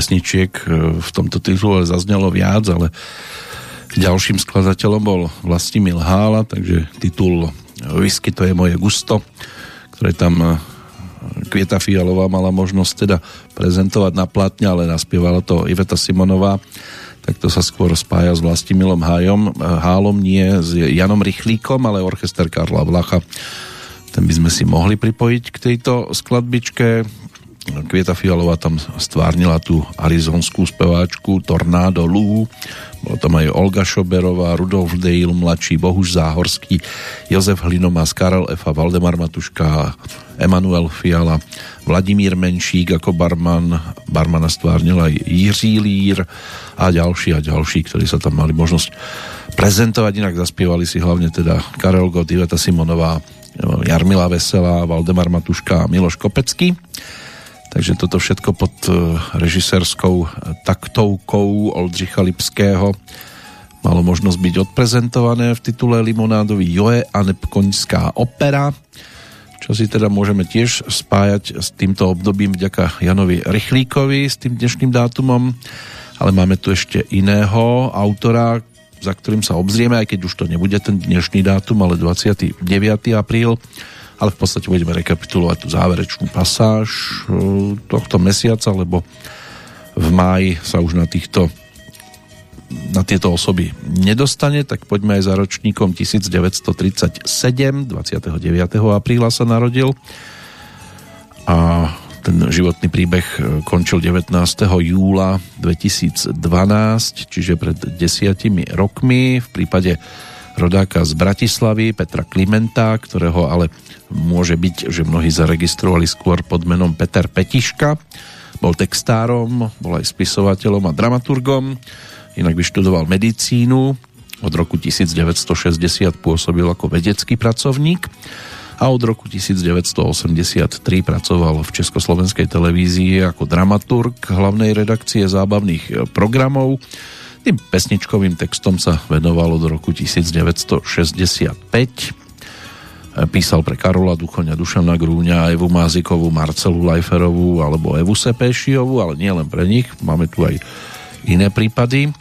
Pesničiek e, v tomto titule zaznelo viac, ale ďalším skladateľom bol Vlastimil Hála, takže titul Whisky to je moje gusto, ktoré tam e, Kvieta Fialová mala možnosť teda prezentovať na platne, ale naspievala to Iveta Simonová, tak to sa skôr spája s Vlastimilom Hájom, e, Hálom, nie s Janom Rychlíkom, ale orchester Karla Vlacha. Ten by sme si mohli pripojiť k tejto skladbičke. Kvieta Fialová tam stvárnila tú arizonskú speváčku Tornado Lou, bolo tam aj Olga Šoberová, Rudolf Dejl, mladší Bohuž Záhorský, Jozef Hlinomás, Karel Efa, Valdemar Matuška, Emanuel Fiala, Vladimír Menšík ako barman, barmana stvárnil aj Jiří Lír a ďalší a ďalší, ktorí sa tam mali možnosť prezentovať, inak zaspievali si hlavne teda Karel Gott, Iveta Simonová, Jarmila Veselá, Valdemar Matuška a Miloš Kopecký. Takže toto všetko pod e, režisérskou taktovkou Oldřicha Lipského malo možnosť byť odprezentované v titule Limonádovi Joe a Nepkoňská opera, čo si teda môžeme tiež spájať s týmto obdobím vďaka Janovi Rychlíkovi s tým dnešným dátumom, ale máme tu ešte iného autora, za ktorým sa obzrieme, aj keď už to nebude ten dnešný dátum, ale 29. apríl ale v podstate budeme rekapitulovať tú záverečnú pasáž e, tohto mesiaca, lebo v máji sa už na týchto na tieto osoby nedostane, tak poďme aj za ročníkom 1937, 29. apríla sa narodil a ten životný príbeh e, končil 19. júla 2012, čiže pred desiatimi rokmi v prípade rodáka z Bratislavy Petra Klimenta, ktorého ale môže byť, že mnohí zaregistrovali skôr pod menom Peter Petiška. Bol textárom, bol aj spisovateľom a dramaturgom, inak vyštudoval medicínu, od roku 1960 pôsobil ako vedecký pracovník a od roku 1983 pracoval v Československej televízii ako dramaturg hlavnej redakcie zábavných programov. Tým pesničkovým textom sa venovalo do roku 1965 písal pre Karola Duchoňa, Dušana Grúňa, Evu Mázikovú, Marcelu Lajferovú alebo Evu Sepešiovu, ale nie len pre nich, máme tu aj iné prípady.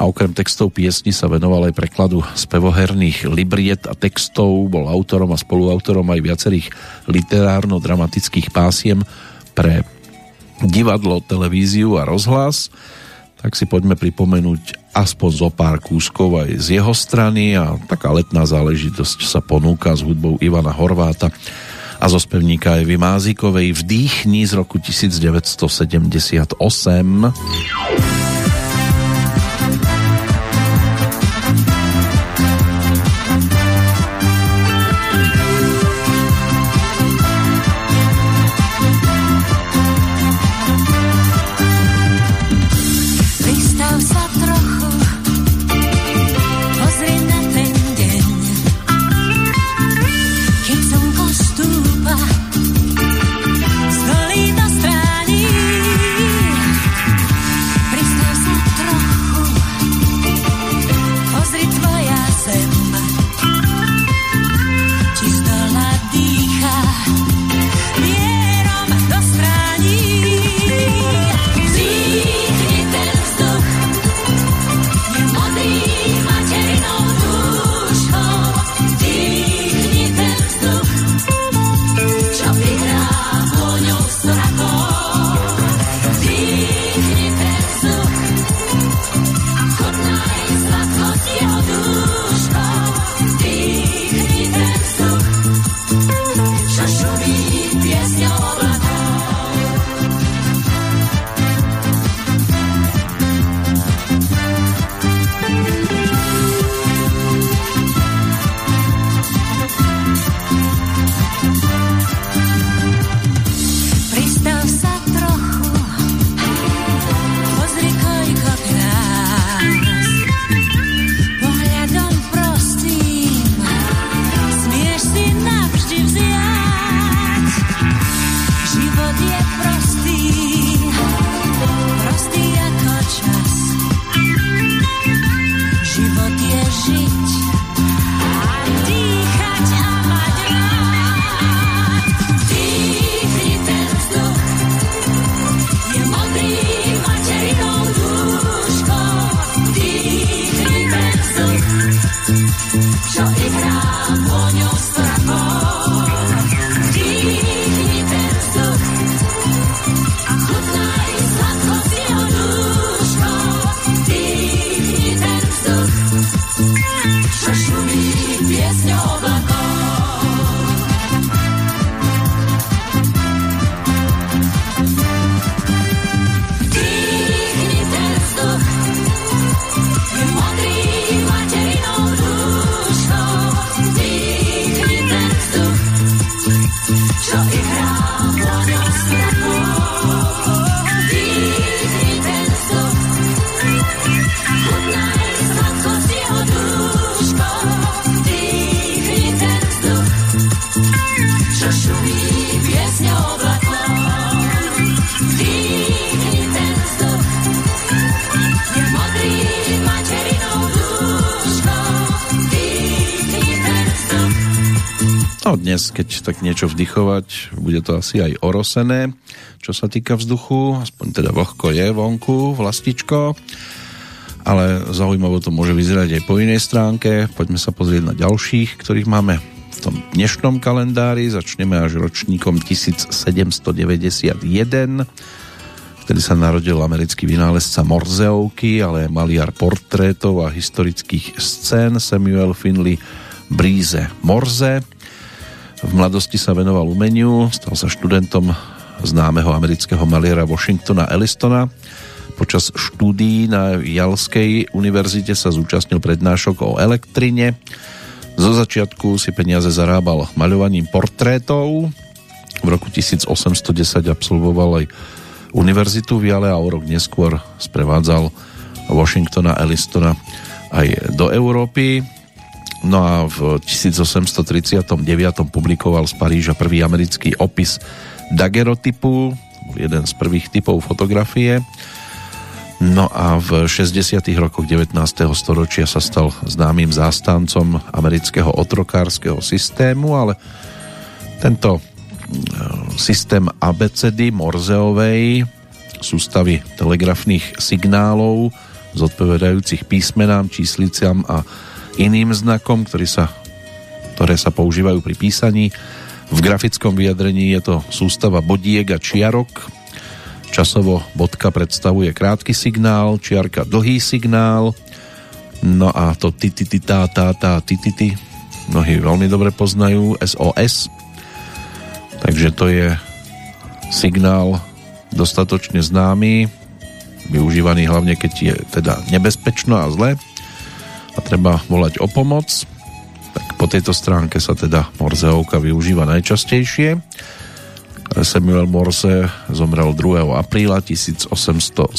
A okrem textov piesni sa venoval aj prekladu spevoherných libriet a textov, bol autorom a spoluautorom aj viacerých literárno-dramatických pásiem pre divadlo, televíziu a rozhlas tak si poďme pripomenúť aspoň zo pár kúskov aj z jeho strany a taká letná záležitosť sa ponúka s hudbou Ivana Horváta a zo spevníka Evy Mázikovej Vdýchni z roku 1978. niečo vdychovať, bude to asi aj orosené, čo sa týka vzduchu, aspoň teda vlhko je vonku, vlastičko, ale zaujímavo to môže vyzerať aj po inej stránke. Poďme sa pozrieť na ďalších, ktorých máme v tom dnešnom kalendári. Začneme až ročníkom 1791, vtedy sa narodil americký vynálezca Morzeovky, ale maliar portrétov a historických scén Samuel Finley Bríze Morze v mladosti sa venoval umeniu, stal sa študentom známeho amerického maliera Washingtona Ellistona. Počas štúdií na Jalskej univerzite sa zúčastnil prednášok o elektrine. Zo začiatku si peniaze zarábal maľovaním portrétov. V roku 1810 absolvoval aj univerzitu v Jale a o rok neskôr sprevádzal Washingtona Ellistona aj do Európy. No a v 1839 publikoval z Paríža prvý americký opis dagerotypu, jeden z prvých typov fotografie. No a v 60. rokoch 19. storočia sa stal známym zástancom amerického otrokárskeho systému, ale tento e, systém abecedy Morzeovej, sústavy telegrafných signálov zodpovedajúcich písmenám, čísliciam a iným znakom, ktorý sa, ktoré sa používajú pri písaní. V grafickom vyjadrení je to sústava bodiek a čiarok. Časovo bodka predstavuje krátky signál, čiarka dlhý signál. No a to ty, ty, ty, tá, tá, tá, ty, ty, ty. Mnohí veľmi dobre poznajú SOS. Takže to je signál dostatočne známy, využívaný hlavne keď je teda nebezpečno a zle a treba volať o pomoc. Tak po tejto stránke sa teda Morzeovka využíva najčastejšie. Samuel Morse zomrel 2. apríla 1872,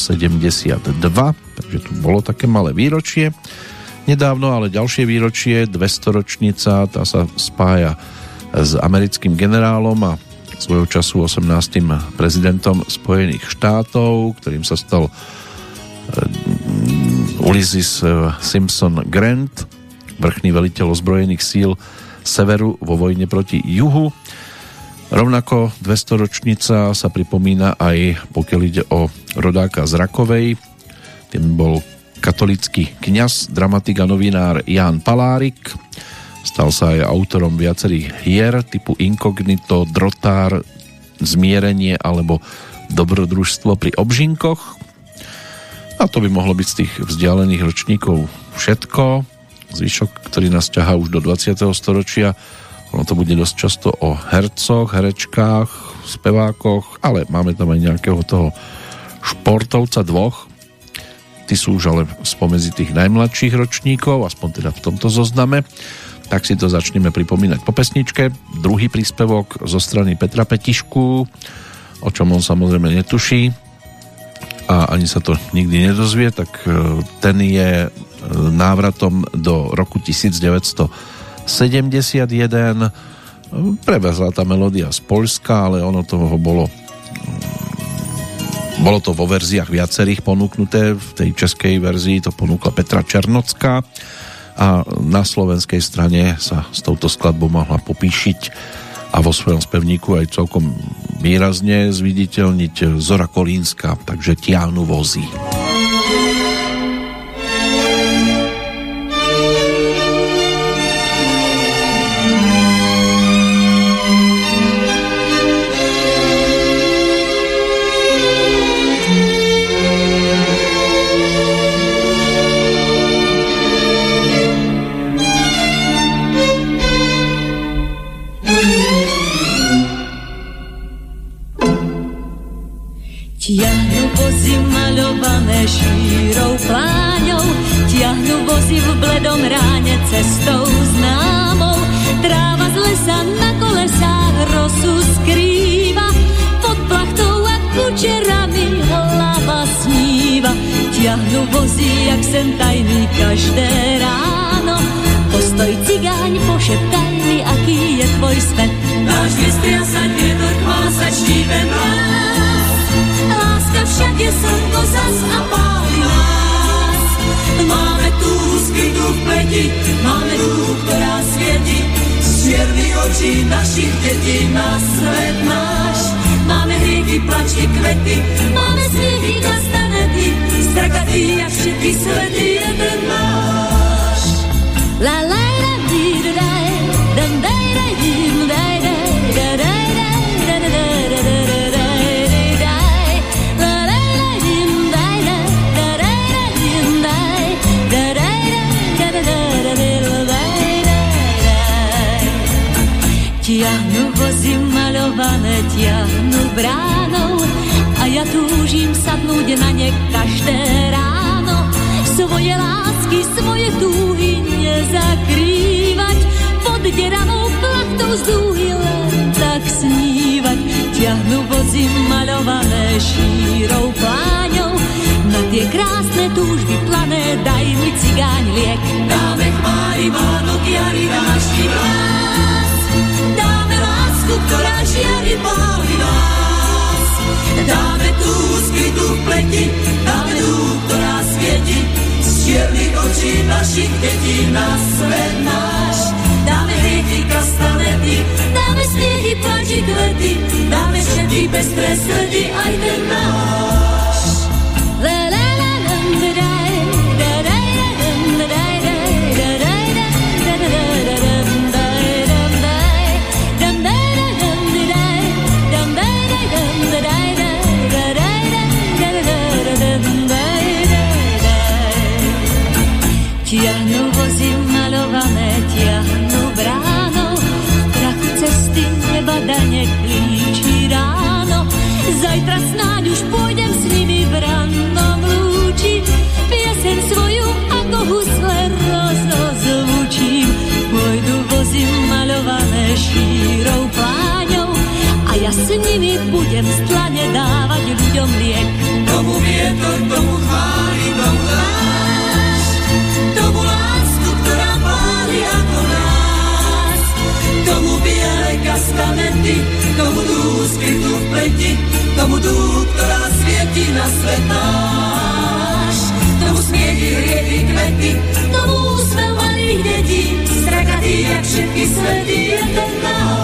takže tu bolo také malé výročie. Nedávno ale ďalšie výročie, 200 ročnica, tá sa spája s americkým generálom a svojho času 18. prezidentom Spojených štátov, ktorým sa stal Ulysses eh, Simpson Grant, vrchný veliteľ ozbrojených síl severu vo vojne proti juhu. Rovnako 200 ročnica sa pripomína aj pokiaľ ide o rodáka z Rakovej. Tým bol katolický kňaz, dramatik a novinár Ján Palárik. Stal sa aj autorom viacerých hier typu Inkognito, Drotár, Zmierenie alebo Dobrodružstvo pri obžinkoch. A to by mohlo byť z tých vzdialených ročníkov všetko. Zvyšok, ktorý nás ťahá už do 20. storočia. Ono to bude dosť často o hercoch, herečkách, spevákoch, ale máme tam aj nejakého toho športovca dvoch. Tí sú už ale spomedzi tých najmladších ročníkov, aspoň teda v tomto zozname. Tak si to začneme pripomínať po pesničke. Druhý príspevok zo strany Petra Petišku, o čom on samozrejme netuší, a ani sa to nikdy nedozvie, tak e, ten je e, návratom do roku 1971. Prevezla tá melódia z Polska, ale ono toho bolo mm, bolo to vo verziách viacerých ponúknuté, v tej českej verzii to ponúkla Petra Černocká a na slovenskej strane sa s touto skladbou mohla popíšiť a vo svojom spevníku aj celkom výrazne zviditeľniť Zora Kolínska, takže tiahnu vozy. Tiahnu vozy malované šírou pláňou, tiahnu vozy v bledom ráne cestou známou. Tráva z lesa na kolesách rosu skrýva, pod plachtou a kučerami hlava sníva. Tiahnu vozy, jak sem tajný každé ráno, postoj cigáň, pošeptaj mi, aký je tvoj svet. Náš vystriasať vietor, kvásač, štípe všade slnko zas a pálí nás. Máme tú skrytú v pleti, máme tú, ktorá svieti, z čiernych očí našich detí nás svet náš. Máme hriechy, plačky, kvety, máme smiechy, kastanety, strakatý a všetky svety jeden náš. La, la, zahliadnú bránou a ja túžim sadnúť na ne každé ráno. Svoje lásky, svoje túhy nezakrývať, pod deravou plachtou z dúhy len tak snívať. Ťahnu vozy malované šírou páňou, na tie krásne túžby plané daj mi cigáň liek. Dáme chmári, Vánok, jari, dáš ti vlád lásku, ktorá žiari pálí nás. Dáme tú skrytú v pleti, dáme tú, ktorá svieti, z čiernych očí našich detí na svet náš. Dáme hriechy kastanety, dáme snehy, páči lety, dáme všetky pestré srdy, aj ten náš. Z nevzdlane dávať ľuďom liek. Tomu vietor, tomu chváli, tomu tomu lásku, ktorá páli ako nás. Tomu biele kastanety, tomu dú skrytú v pleti, tomu dú, ktorá svieti na svetáš. Tomu smiedi hriedy kvety, tomu úsmev malých detí, strakatý jak všetky svety je ten náš.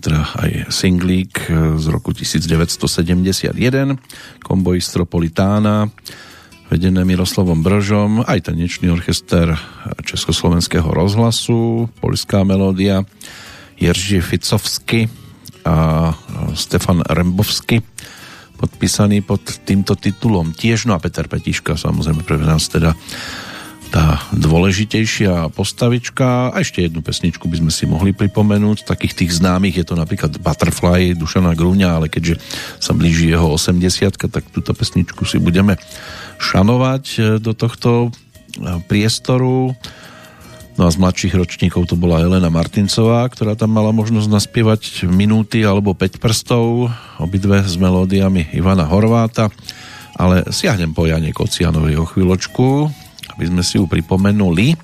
teda aj singlík e, z roku 1971, komboj Stropolitána, vedené Miroslavom Bržom, aj tanečný orchester Československého rozhlasu, polská melódia, Jerži Ficovsky a e, Stefan Rembovsky, podpísaný pod týmto titulom. Tiež, no a Peter Petiška samozrejme pre nás teda tá dôležitejšia postavička. A ešte jednu pesničku by sme si mohli pripomenúť. Takých tých známych je to napríklad Butterfly Dušana Grúňa, ale keďže sa blíži jeho 80 tak túto pesničku si budeme šanovať e, do tohto e, priestoru. No a z mladších ročníkov to bola Elena Martincová, ktorá tam mala možnosť naspievať minúty alebo 5 prstov, obidve s melódiami Ivana Horváta, ale siahnem po Jane Kocianovi o chvíľočku, aby sme si ju pripomenuli.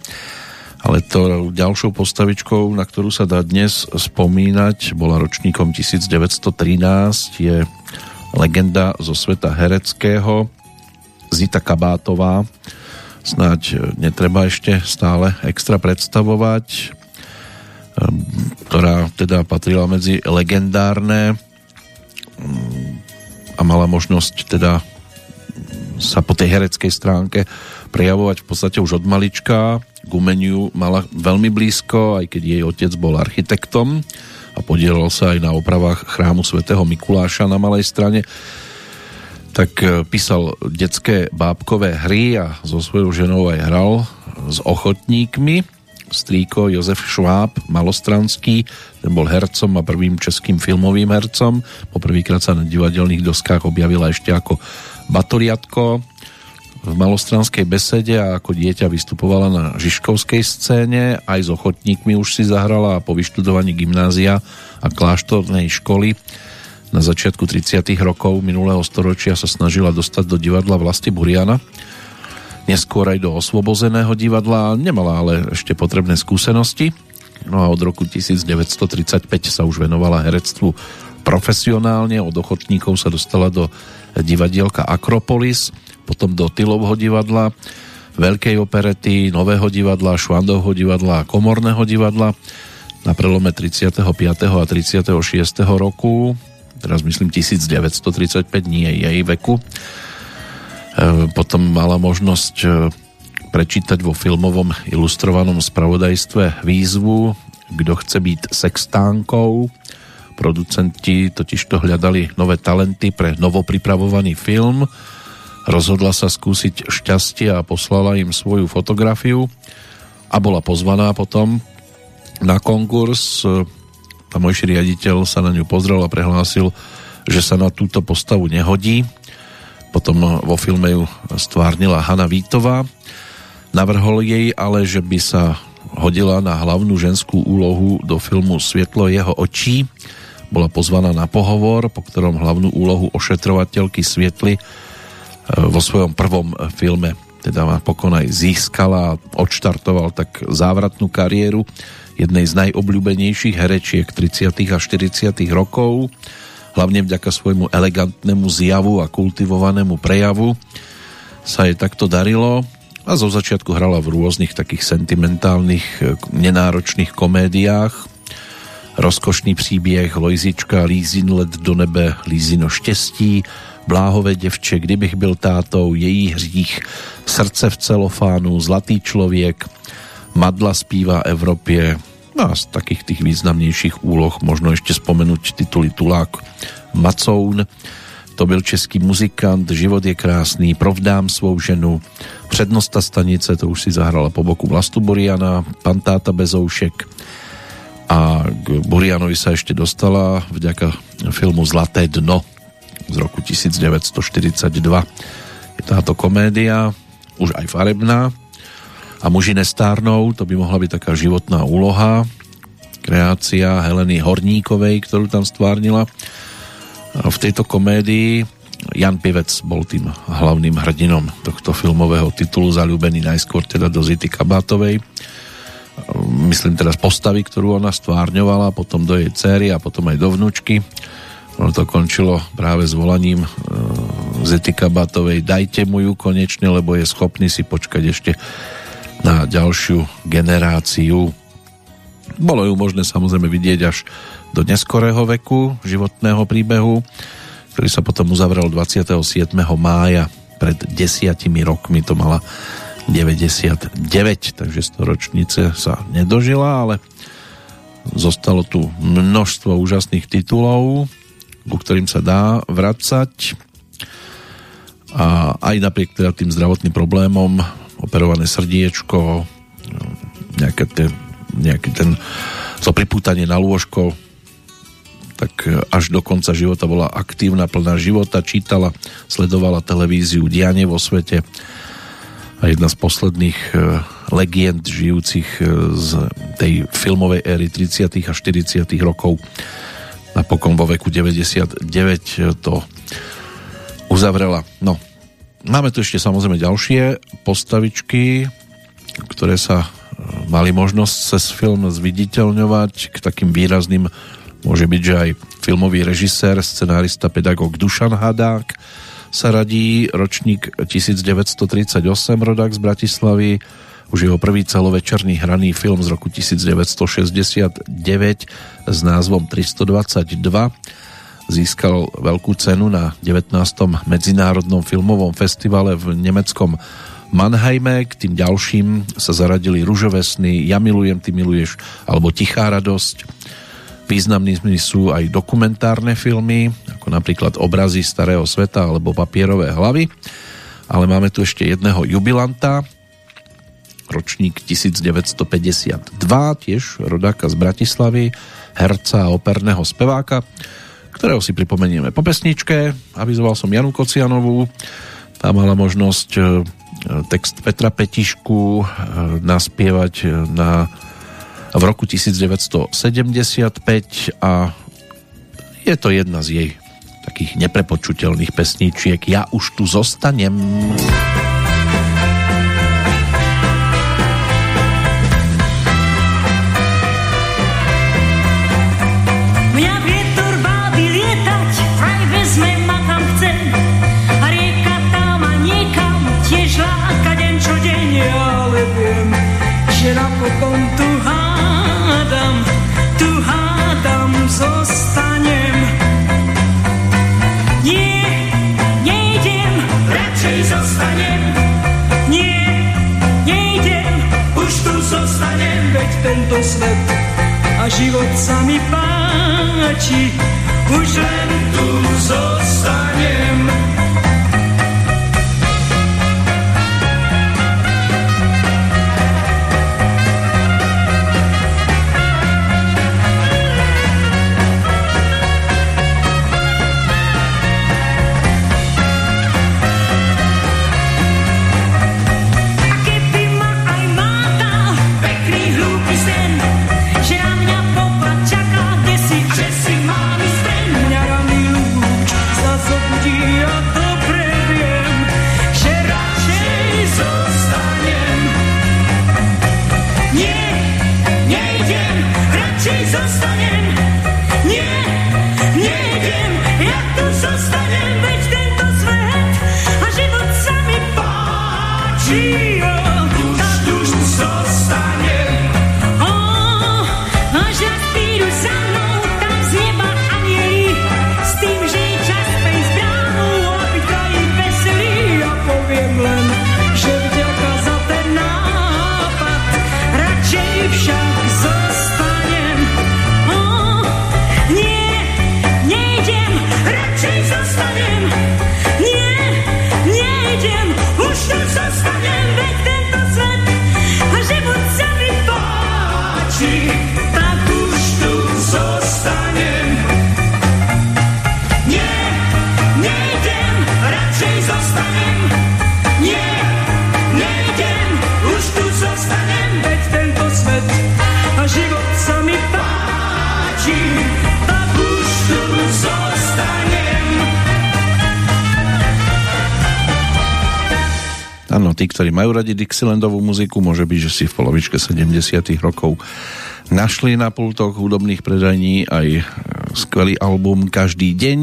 Ale to ďalšou postavičkou, na ktorú sa dá dnes spomínať, bola ročníkom 1913, je legenda zo sveta hereckého Zita Kabátová. Snáď netreba ešte stále extra predstavovať, ehm, ktorá teda patrila medzi legendárne mm, a mala možnosť teda sa po tej hereckej stránke prejavovať v podstate už od malička. K umeniu mala veľmi blízko, aj keď jej otec bol architektom a podielal sa aj na opravách chrámu svätého Mikuláša na Malej strane tak e, písal detské bábkové hry a so svojou ženou aj hral s ochotníkmi. Strýko Jozef Šváb, malostranský, ten bol hercom a prvým českým filmovým hercom. Poprvýkrát sa na divadelných doskách objavila ešte ako Batoliatko v malostranskej besede a ako dieťa vystupovala na Žižkovskej scéne, aj s ochotníkmi už si zahrala a po vyštudovaní gymnázia a kláštornej školy na začiatku 30. rokov minulého storočia sa snažila dostať do divadla vlasti Buriana. Neskôr aj do osvobozeného divadla, nemala ale ešte potrebné skúsenosti. No a od roku 1935 sa už venovala herectvu profesionálne, od ochotníkov sa dostala do divadielka Akropolis, potom do Tylovho divadla, Veľkej operety, Nového divadla, Švandovho divadla a Komorného divadla na prelome 35. a 36. roku. Teraz myslím 1935, nie jej veku. E, potom mala možnosť e, prečítať vo filmovom ilustrovanom spravodajstve výzvu Kto chce byť sextánkou. Producenti totiž to hľadali nové talenty pre novopripravovaný film Rozhodla sa skúsiť šťastie a poslala im svoju fotografiu a bola pozvaná potom na konkurs. Tamojší riaditeľ sa na ňu pozrel a prehlásil, že sa na túto postavu nehodí. Potom vo filme ju stvárnila Hanna Vítová. Navrhol jej ale, že by sa hodila na hlavnú ženskú úlohu do filmu Svietlo jeho očí. Bola pozvaná na pohovor, po ktorom hlavnú úlohu ošetrovateľky Svietly vo svojom prvom filme teda napokon aj získala odštartoval tak závratnú kariéru jednej z najobľúbenejších herečiek 30. a 40. rokov, hlavne vďaka svojmu elegantnému zjavu a kultivovanému prejavu sa jej takto darilo a zo začiatku hrala v rôznych takých sentimentálnych, nenáročných komédiách. Rozkošný příběh Lojzička, Lízin let do nebe, Lízino štěstí, Bláhové devče, kdybych byl tátou, její hřích, srdce v celofánu, zlatý člověk, Madla zpívá Evropě, no a z takých tých významnějších úloh možno ešte spomenúť tituly Tulák Macoun, to byl český muzikant, život je krásný, provdám svou ženu, přednosta stanice, to už si zahrala po boku Vlastu Buriana, Pantáta Bezoušek. A k Burianovi sa ešte dostala vďaka filmu Zlaté dno, z roku 1942. Je táto komédia už aj farebná a muži nestárnou, to by mohla byť taká životná úloha, kreácia Heleny Horníkovej, ktorú tam stvárnila. V tejto komédii Jan Pivec bol tým hlavným hrdinom tohto filmového titulu, zalúbený najskôr teda do Zity Kabátovej. Myslím teraz postavy, ktorú ona stvárňovala, potom do jej céry a potom aj do vnúčky ono to končilo práve s volaním e, Zety Kabatovej dajte mu ju konečne, lebo je schopný si počkať ešte na ďalšiu generáciu. Bolo ju možné samozrejme vidieť až do neskorého veku životného príbehu, ktorý sa potom uzavrel 27. mája pred desiatimi rokmi, to mala 99, takže storočnice sa nedožila, ale zostalo tu množstvo úžasných titulov, ku ktorým sa dá vracať a aj napriek teda tým zdravotným problémom operované srdiečko, nejaké ten, nejaký ten to pripútanie na lôžko, tak až do konca života bola aktívna, plná života, čítala, sledovala televíziu, dianie vo svete a jedna z posledných e, legend žijúcich e, z tej filmovej éry 30. a 40. rokov napokon vo veku 99 to uzavrela. No, máme tu ešte samozrejme ďalšie postavičky, ktoré sa e, mali možnosť cez film zviditeľňovať. K takým výrazným môže byť, že aj filmový režisér, scenárista, pedagóg Dušan Hadák sa radí, ročník 1938, rodák z Bratislavy, už jeho prvý celovečerný hraný film z roku 1969 s názvom 322 získal veľkú cenu na 19. medzinárodnom filmovom festivale v nemeckom Mannheime. K tým ďalším sa zaradili Ružové sny, Ja milujem, ty miluješ alebo Tichá radosť. Významnými sú aj dokumentárne filmy, ako napríklad Obrazy starého sveta alebo Papierové hlavy. Ale máme tu ešte jedného jubilanta, ročník 1952, tiež rodáka z Bratislavy, herca a operného speváka, ktorého si pripomenieme po pesničke. Avizoval som Janu Kocianovú, tá mala možnosť e, text Petra Petišku e, naspievať e, na, v roku 1975 a je to jedna z jej takých neprepočutelných pesníčiek Ja už tu zostanem. Tento svet a život sa mi páči, už len tu zostanem. Radi Dixielandovú muziku, môže byť, že si v polovičke 70 rokov našli na pultoch hudobných predajní aj skvelý album Každý deň,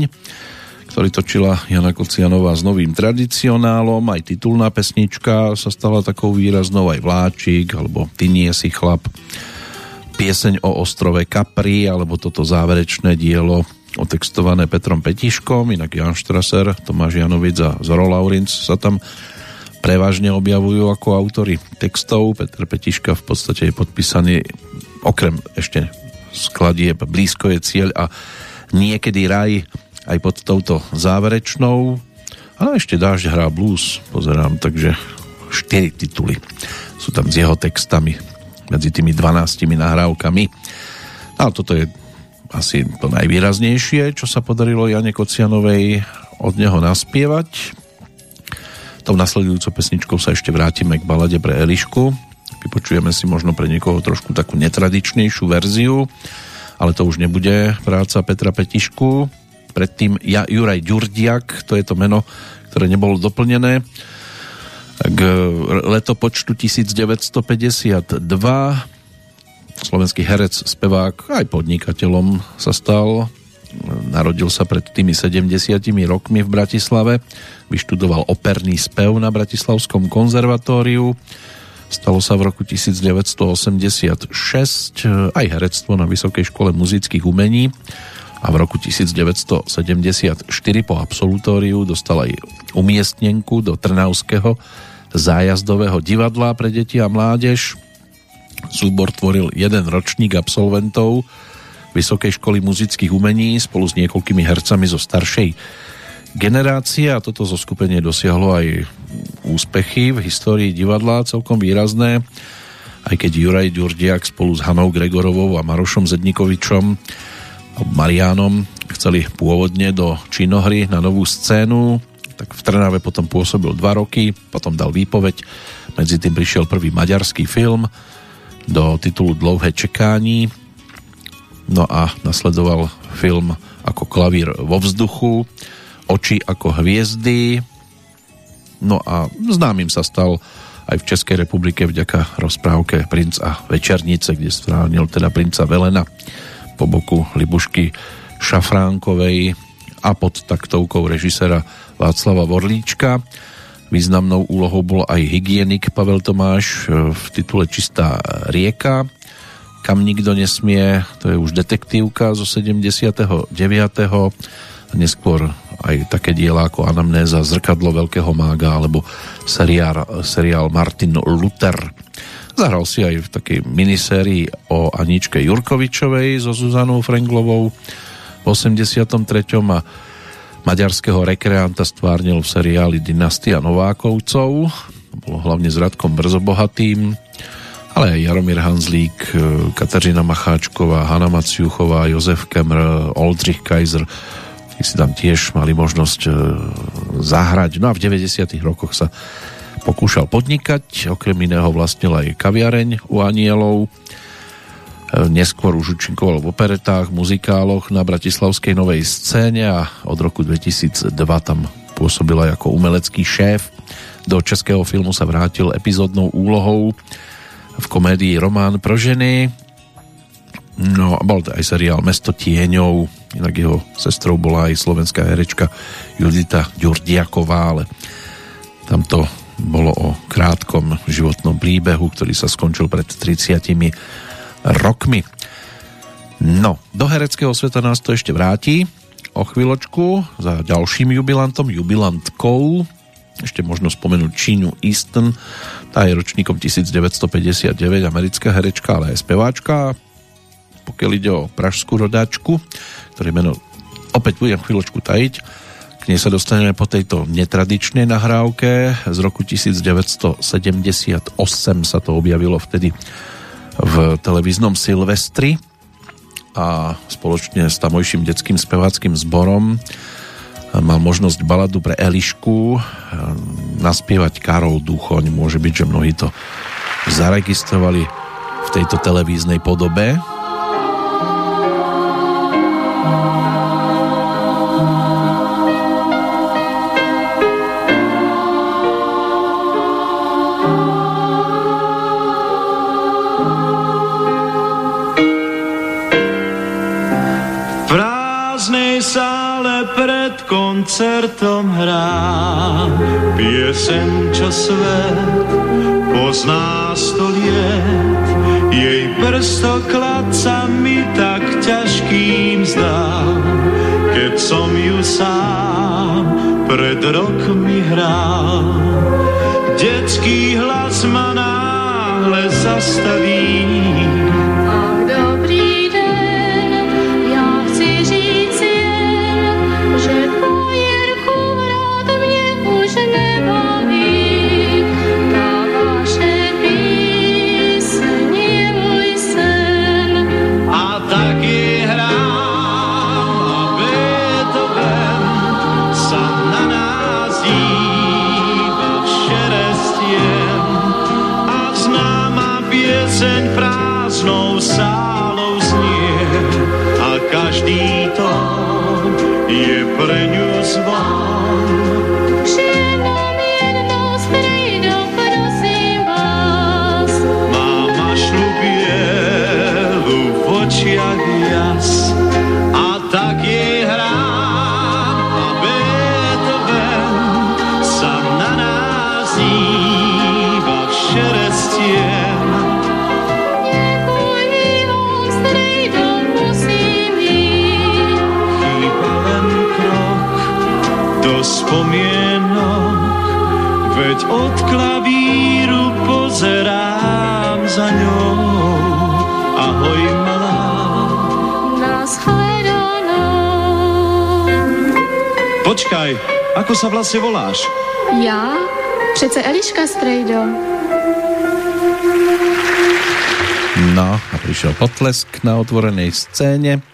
ktorý točila Jana Kocianová s novým tradicionálom, aj titulná pesnička sa stala takou výraznou, aj Vláčik, alebo Ty nie si chlap, pieseň o ostrove Capri, alebo toto záverečné dielo otextované Petrom Petiškom, inak Jan Štraser, Tomáš Janovic a Zoro Laurinc sa tam prevažne objavujú ako autory textov. Petr Petiška v podstate je podpísaný okrem ešte skladieb Blízko je cieľ a niekedy raj aj pod touto záverečnou. A ešte dážď hrá blues, pozerám, takže 4 tituly. Sú tam s jeho textami medzi tými 12 nahrávkami. Ale toto je asi to najvýraznejšie, čo sa podarilo Jane Kocianovej od neho naspievať. Tou nasledujúcou pesničkou sa ešte vrátime k balade pre Elišku. Vypočujeme si možno pre niekoho trošku takú netradičnejšiu verziu, ale to už nebude práca Petra Petišku. Predtým ja, Juraj Ďurdiak, to je to meno, ktoré nebolo doplnené k letopočtu 1952 slovenský herec, spevák, aj podnikateľom sa stal. Narodil sa pred tými 70 rokmi v Bratislave. Vyštudoval operný spev na Bratislavskom konzervatóriu. Stalo sa v roku 1986 aj herectvo na Vysokej škole muzických umení a v roku 1974 po absolutóriu dostal aj umiestnenku do Trnavského zájazdového divadla pre deti a mládež. Súbor tvoril jeden ročník absolventov Vysokej školy muzických umení spolu s niekoľkými hercami zo staršej generácie a toto zoskupenie dosiahlo aj úspechy v histórii divadla celkom výrazné. Aj keď Juraj Ďurdiak spolu s Hanou Gregorovou a Marošom Zednikovičom Marianom chceli pôvodne do činohry na novú scénu tak v Trnave potom pôsobil dva roky, potom dal výpoveď, medzi tým prišiel prvý maďarský film do titulu Dlouhé čekání, no a nasledoval film ako Klavír vo vzduchu, Oči ako hviezdy, no a známym sa stal aj v Českej republike vďaka rozprávke Princ a večernice, kde strávnil teda princa Velena po boku Libušky Šafránkovej a pod taktovkou režisera Václava Vorlíčka. Významnou úlohou bol aj hygienik Pavel Tomáš v titule Čistá rieka. Kam nikto nesmie, to je už detektívka zo 79. A neskôr aj také diela ako Anamnéza, Zrkadlo veľkého mága alebo seriál, seriál Martin Luther. Zahral si aj v takej minisérii o Aničke Jurkovičovej so Zuzanou Frenglovou v 83. a maďarského rekreanta stvárnil v seriáli Dynastia Novákovcov. Bolo hlavne s Radkom Brzobohatým, ale aj Jaromír Hanzlík, e, Kateřina Macháčková, Hanna Maciuchová, Jozef Kemr, Oldřich Kaiser, tí si tam tiež mali možnosť e, zahrať. No a v 90. rokoch sa pokúšal podnikať, okrem iného vlastnil aj kaviareň u Anielov, Neskôr už účinkoval v operetách, muzikáloch na Bratislavskej novej scéne a od roku 2002 tam pôsobil aj ako umelecký šéf. Do českého filmu sa vrátil epizódnou úlohou v komédii Román pro ženy. No a bol to aj seriál Mesto tieňov, inak jeho sestrou bola aj slovenská herečka Judita Ďurdiaková, ale tamto bolo o krátkom životnom príbehu, ktorý sa skončil pred 30 rokmi. No, do hereckého sveta nás to ešte vráti o chvíľočku za ďalším jubilantom, jubilantkou. Ešte možno spomenúť Čínu Easton, tá je ročníkom 1959, americká herečka, ale aj speváčka. Pokiaľ ide o pražskú rodáčku, ktoré meno opäť budem chvíľočku tajiť, k nej sa dostaneme po tejto netradičnej nahrávke. Z roku 1978 sa to objavilo vtedy v televíznom Silvestri a spoločne s tamojším detským speváckým zborom mal možnosť baladu pre Elišku naspievať Karol Duchoň. Môže byť, že mnohí to zaregistrovali v tejto televíznej podobe. Koncertom hrá piesen, čo svet pozná sto liet. Jej prstoklad sa mi tak ťažkým zdá, keď som ju sám pred rokmi hral. Detský hlas ma náhle zastaví, veď od klavíru pozerám za ňou. Ahoj, malá, Nashledanou. počkaj, ako sa vlastne voláš? Já? Přece Eliška Strejdo. No a prišiel potlesk na otvorenej scéne.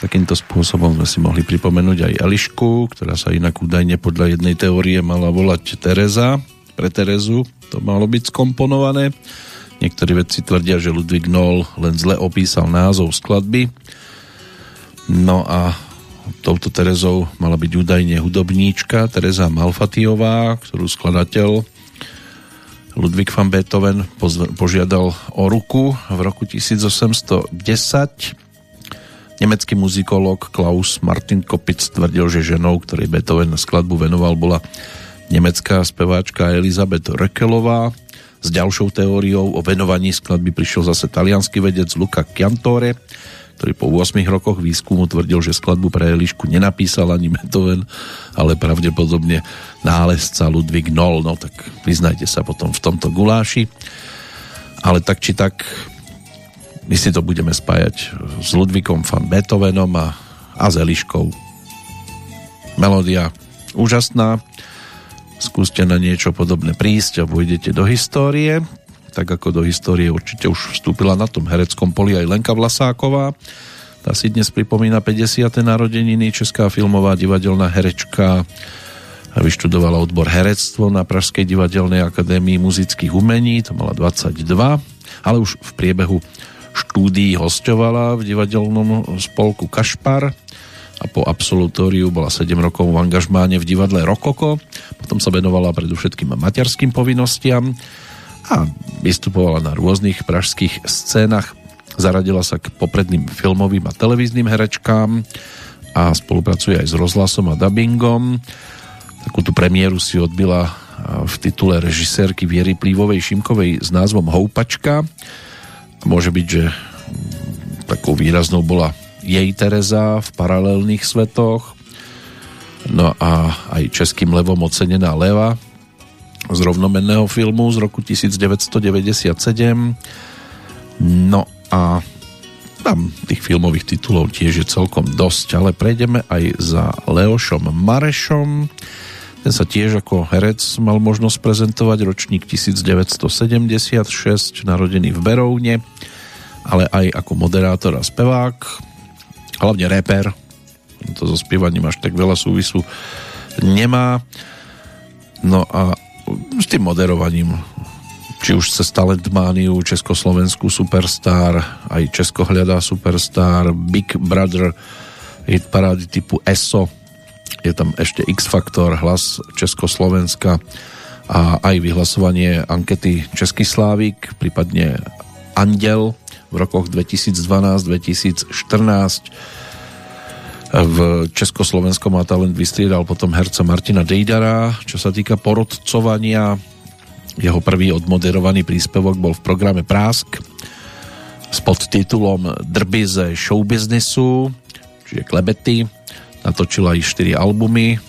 Tak takýmto spôsobom sme si mohli pripomenúť aj Elišku, ktorá sa inak údajne podľa jednej teórie mala volať Tereza. Pre Terezu to malo byť skomponované. Niektorí vedci tvrdia, že Ludwig Noll len zle opísal názov skladby. No a touto Terezou mala byť údajne hudobníčka Tereza Malfatiová, ktorú skladateľ Ludwig van Beethoven požiadal o ruku v roku 1810. Nemecký muzikolog Klaus Martin Kopitz tvrdil, že ženou, ktorej Beethoven skladbu venoval, bola nemecká speváčka Elizabeth Röckelová. S ďalšou teóriou o venovaní skladby prišiel zase talianský vedec Luca Chiantore, ktorý po 8 rokoch výskumu tvrdil, že skladbu pre Elišku nenapísal ani Beethoven, ale pravdepodobne nálezca Ludwig Noll. No tak vyznajte sa potom v tomto guláši. Ale tak či tak my si to budeme spájať s Ludvíkom van Beethovenom a, a s Eliškou. Melódia úžasná. Skúste na niečo podobné prísť a pôjdete do histórie. Tak ako do histórie určite už vstúpila na tom hereckom poli aj Lenka Vlasáková. Tá si dnes pripomína 50. narodeniny, česká filmová divadelná herečka vyštudovala odbor herectvo na Pražskej divadelnej akadémii muzických umení, to mala 22, ale už v priebehu štúdií hostovala v divadelnom spolku Kašpar a po absolutóriu bola 7 rokov v angažmáne v divadle Rokoko, potom sa venovala predovšetkým materským povinnostiam a vystupovala na rôznych pražských scénach. Zaradila sa k popredným filmovým a televíznym herečkám a spolupracuje aj s rozhlasom a dubbingom. Takú tú premiéru si odbila v titule režisérky Viery Plívovej Šimkovej s názvom Houpačka. Môže byť, že takou výraznou bola jej Tereza v paralelných svetoch. No a aj českým levom ocenená Leva z rovnomenného filmu z roku 1997. No a tam tých filmových titulov tiež je celkom dosť, ale prejdeme aj za Leošom Marešom. Ten sa tiež ako herec mal možnosť prezentovať ročník 1976, narodený v Beroune, ale aj ako moderátor a spevák, hlavne reper. To so spievaním až tak veľa súvisu nemá. No a s tým moderovaním či už cez Talentmániu, Československú Superstar, aj Česko hľadá Superstar, Big Brother, hit parády typu ESO, je tam ešte X-Faktor, hlas Československa a aj vyhlasovanie ankety Český Slávik, prípadne Andel v rokoch 2012-2014 v Československom má talent vystriedal potom herca Martina Dejdara. Čo sa týka porodcovania, jeho prvý odmoderovaný príspevok bol v programe Prásk s podtitulom Drby ze showbiznisu, čiže klebety. Natočil aj 4 albumy.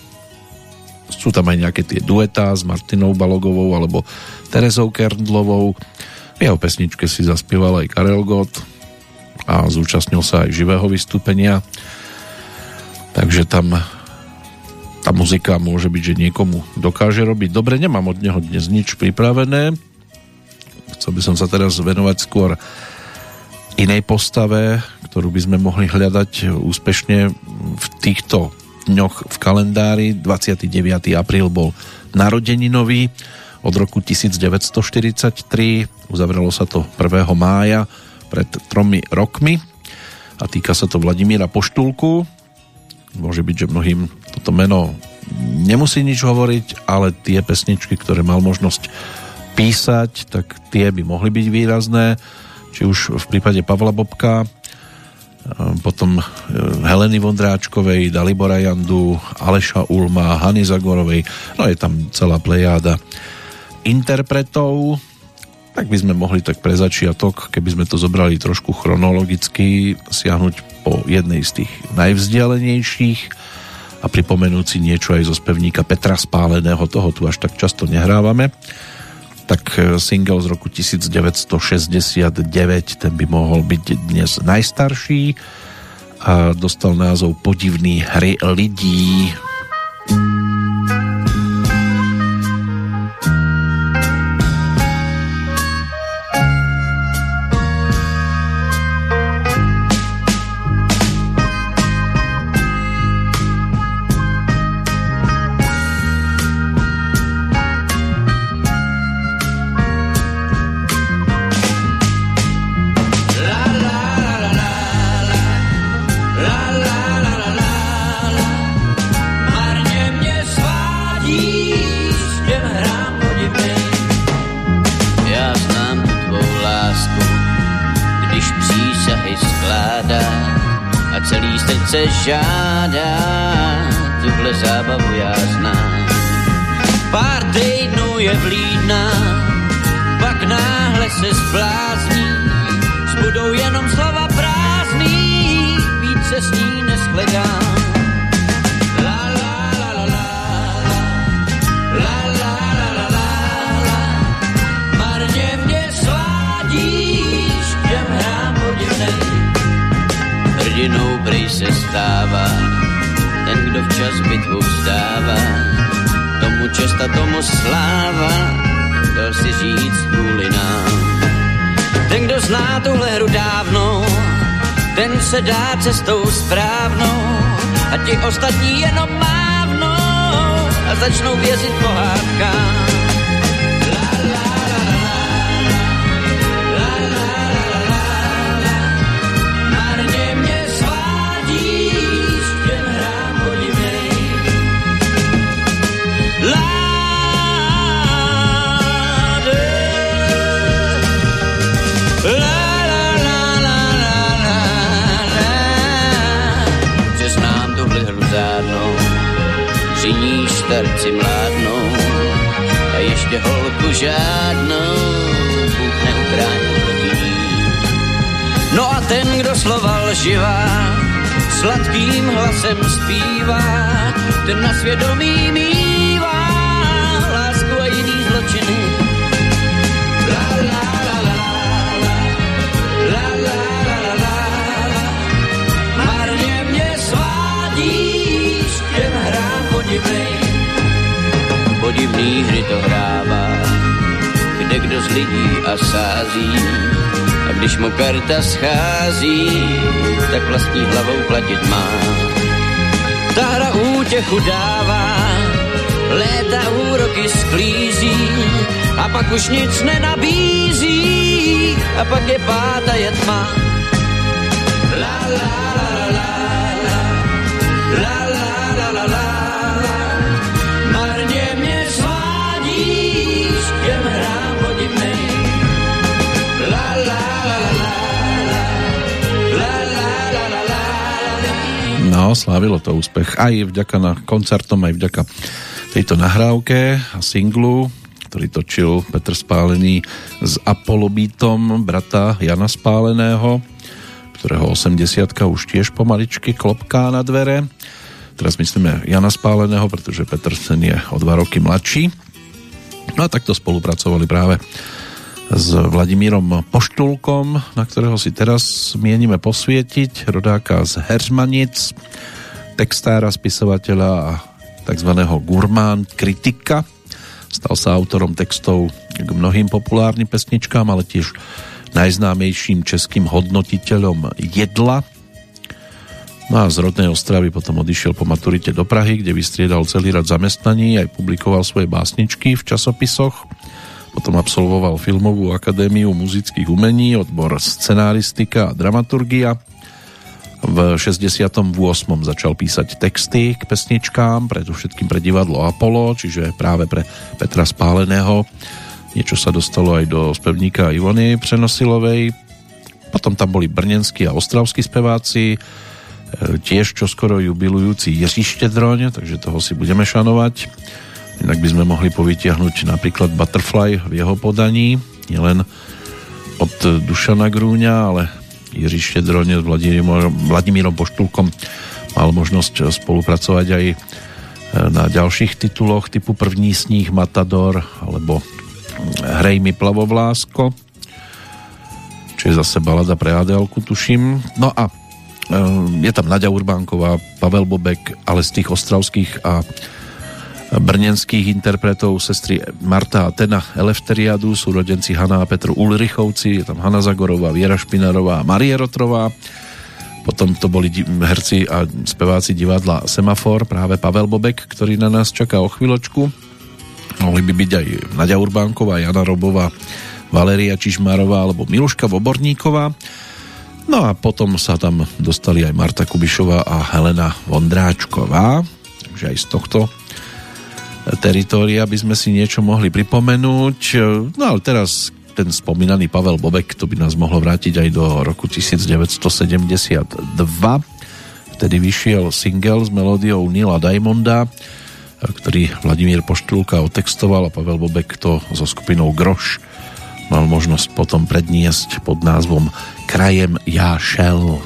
Sú tam aj nejaké tie duetá s Martinou Balogovou alebo Terezou Kerndlovou. V jeho pesničke si zaspieval aj Karel Gott a zúčastnil sa aj živého vystúpenia. Takže tam tá muzika môže byť, že niekomu dokáže robiť dobre. Nemám od neho dnes nič pripravené. Chcel by som sa teraz venovať skôr inej postave, ktorú by sme mohli hľadať úspešne v týchto dňoch v kalendári. 29. apríl bol narodeninový od roku 1943. Uzavrelo sa to 1. mája pred tromi rokmi a týka sa to Vladimíra Poštulku. Môže byť, že mnohým toto meno nemusí nič hovoriť, ale tie pesničky, ktoré mal možnosť písať, tak tie by mohli byť výrazné, či už v prípade Pavla Bobka, potom e, Heleny Vondráčkovej, Dalibora Jandu, Aleša Ulma, Hany Zagorovej, no je tam celá plejáda interpretov, tak by sme mohli tak pre začiatok, keby sme to zobrali trošku chronologicky, siahnuť po jednej z tých najvzdialenejších a pripomenúť si niečo aj zo spevníka Petra Spáleného, toho tu až tak často nehrávame tak e, single z roku 1969, ten by mohol byť dnes najstarší a dostal názov Podivný hry lidí. srdce žádá, tuhle zábavu já znám. Pár týdnů je vlídna, pak náhle se zblázní, zbudou jenom slova prázdný, více s ní neshledám. Hrdinou prej se stává, ten, kdo včas bitvu vzdává, tomu čest tomu sláva, dal si říct kvůli nám. Ten, kdo zná tuhle hru dávno, ten se dá cestou správnou. A ti ostatní jenom mávnou a začnou věřit pohádkám starci mládnou a ještě holku žádnou Bůh ní. No a ten, kdo slova živá, sladkým hlasem zpívá, ten na svědomí mývá lásku a jiný zločiny. Podivný hry to hrává, kde kdo z lidí a sází. A když mu karta schází, tak vlastní hlavou platit má. Ta hra útěchu dává, léta úroky sklízí a pak už nic nenabízí a pak je páta je tma. La la la la la slávilo to úspech aj vďaka na koncertom, aj vďaka tejto nahrávke a singlu, ktorý točil Petr Spálený s Apolobítom brata Jana Spáleného, ktorého 80 už tiež pomaličky klopká na dvere. Teraz myslíme Jana Spáleného, pretože Petr sen je o dva roky mladší. No a takto spolupracovali práve s Vladimírom Poštulkom, na ktorého si teraz mienime posvietiť, rodáka z Heřmanic, textára, spisovateľa a tzv. gurmán kritika. Stal sa autorom textov k mnohým populárnym pesničkám, ale tiež najznámejším českým hodnotiteľom jedla. No a z rodnej Ostravy potom odišiel po maturite do Prahy, kde vystriedal celý rad zamestnaní, aj publikoval svoje básničky v časopisoch Potom absolvoval Filmovú akadémiu muzických umení, odbor scenáristika a dramaturgia. V 68. začal písať texty k pesničkám, predovšetkým pre divadlo Apollo, čiže práve pre Petra Spáleného. Niečo sa dostalo aj do spevníka Ivony Přenosilovej. Potom tam boli brnenskí a ostravskí speváci, e, tiež čoskoro jubilujúci Jiří Štedroň, takže toho si budeme šanovať. Inak by sme mohli povytiahnuť napríklad Butterfly v jeho podaní, nielen od Dušana Grúňa, ale Jiří Štedroň s Vladimírom, Vladimírom Poštulkom mal možnosť spolupracovať aj e, na ďalších tituloch typu První sníh Matador alebo Hrej mi plavovlásko čo je zase balada pre Adélku, tuším. No a e, je tam Nadia Urbánková, Pavel Bobek, ale z tých ostravských a brnenských interpretov sestry Marta a Tena Elefteriadu sú rodenci Hanna a Petr Ulrichovci, je tam Hanna Zagorová, Viera Špinarová a Marie Rotrová. Potom to boli herci a speváci divadla Semafor, práve Pavel Bobek, ktorý na nás čaká o chvíľočku. Mohli by byť aj Nadia Urbánková, Jana Robová, Valeria Čižmárová alebo Miluška Voborníková. No a potom sa tam dostali aj Marta Kubišová a Helena Vondráčková. Takže aj z tohto teritória by sme si niečo mohli pripomenúť. No ale teraz ten spomínaný Pavel Bobek, to by nás mohlo vrátiť aj do roku 1972. Vtedy vyšiel single s melódiou Nila Diamonda, ktorý Vladimír Poštulka otextoval a Pavel Bobek to so skupinou Groš mal možnosť potom predniesť pod názvom Krajem ja šel.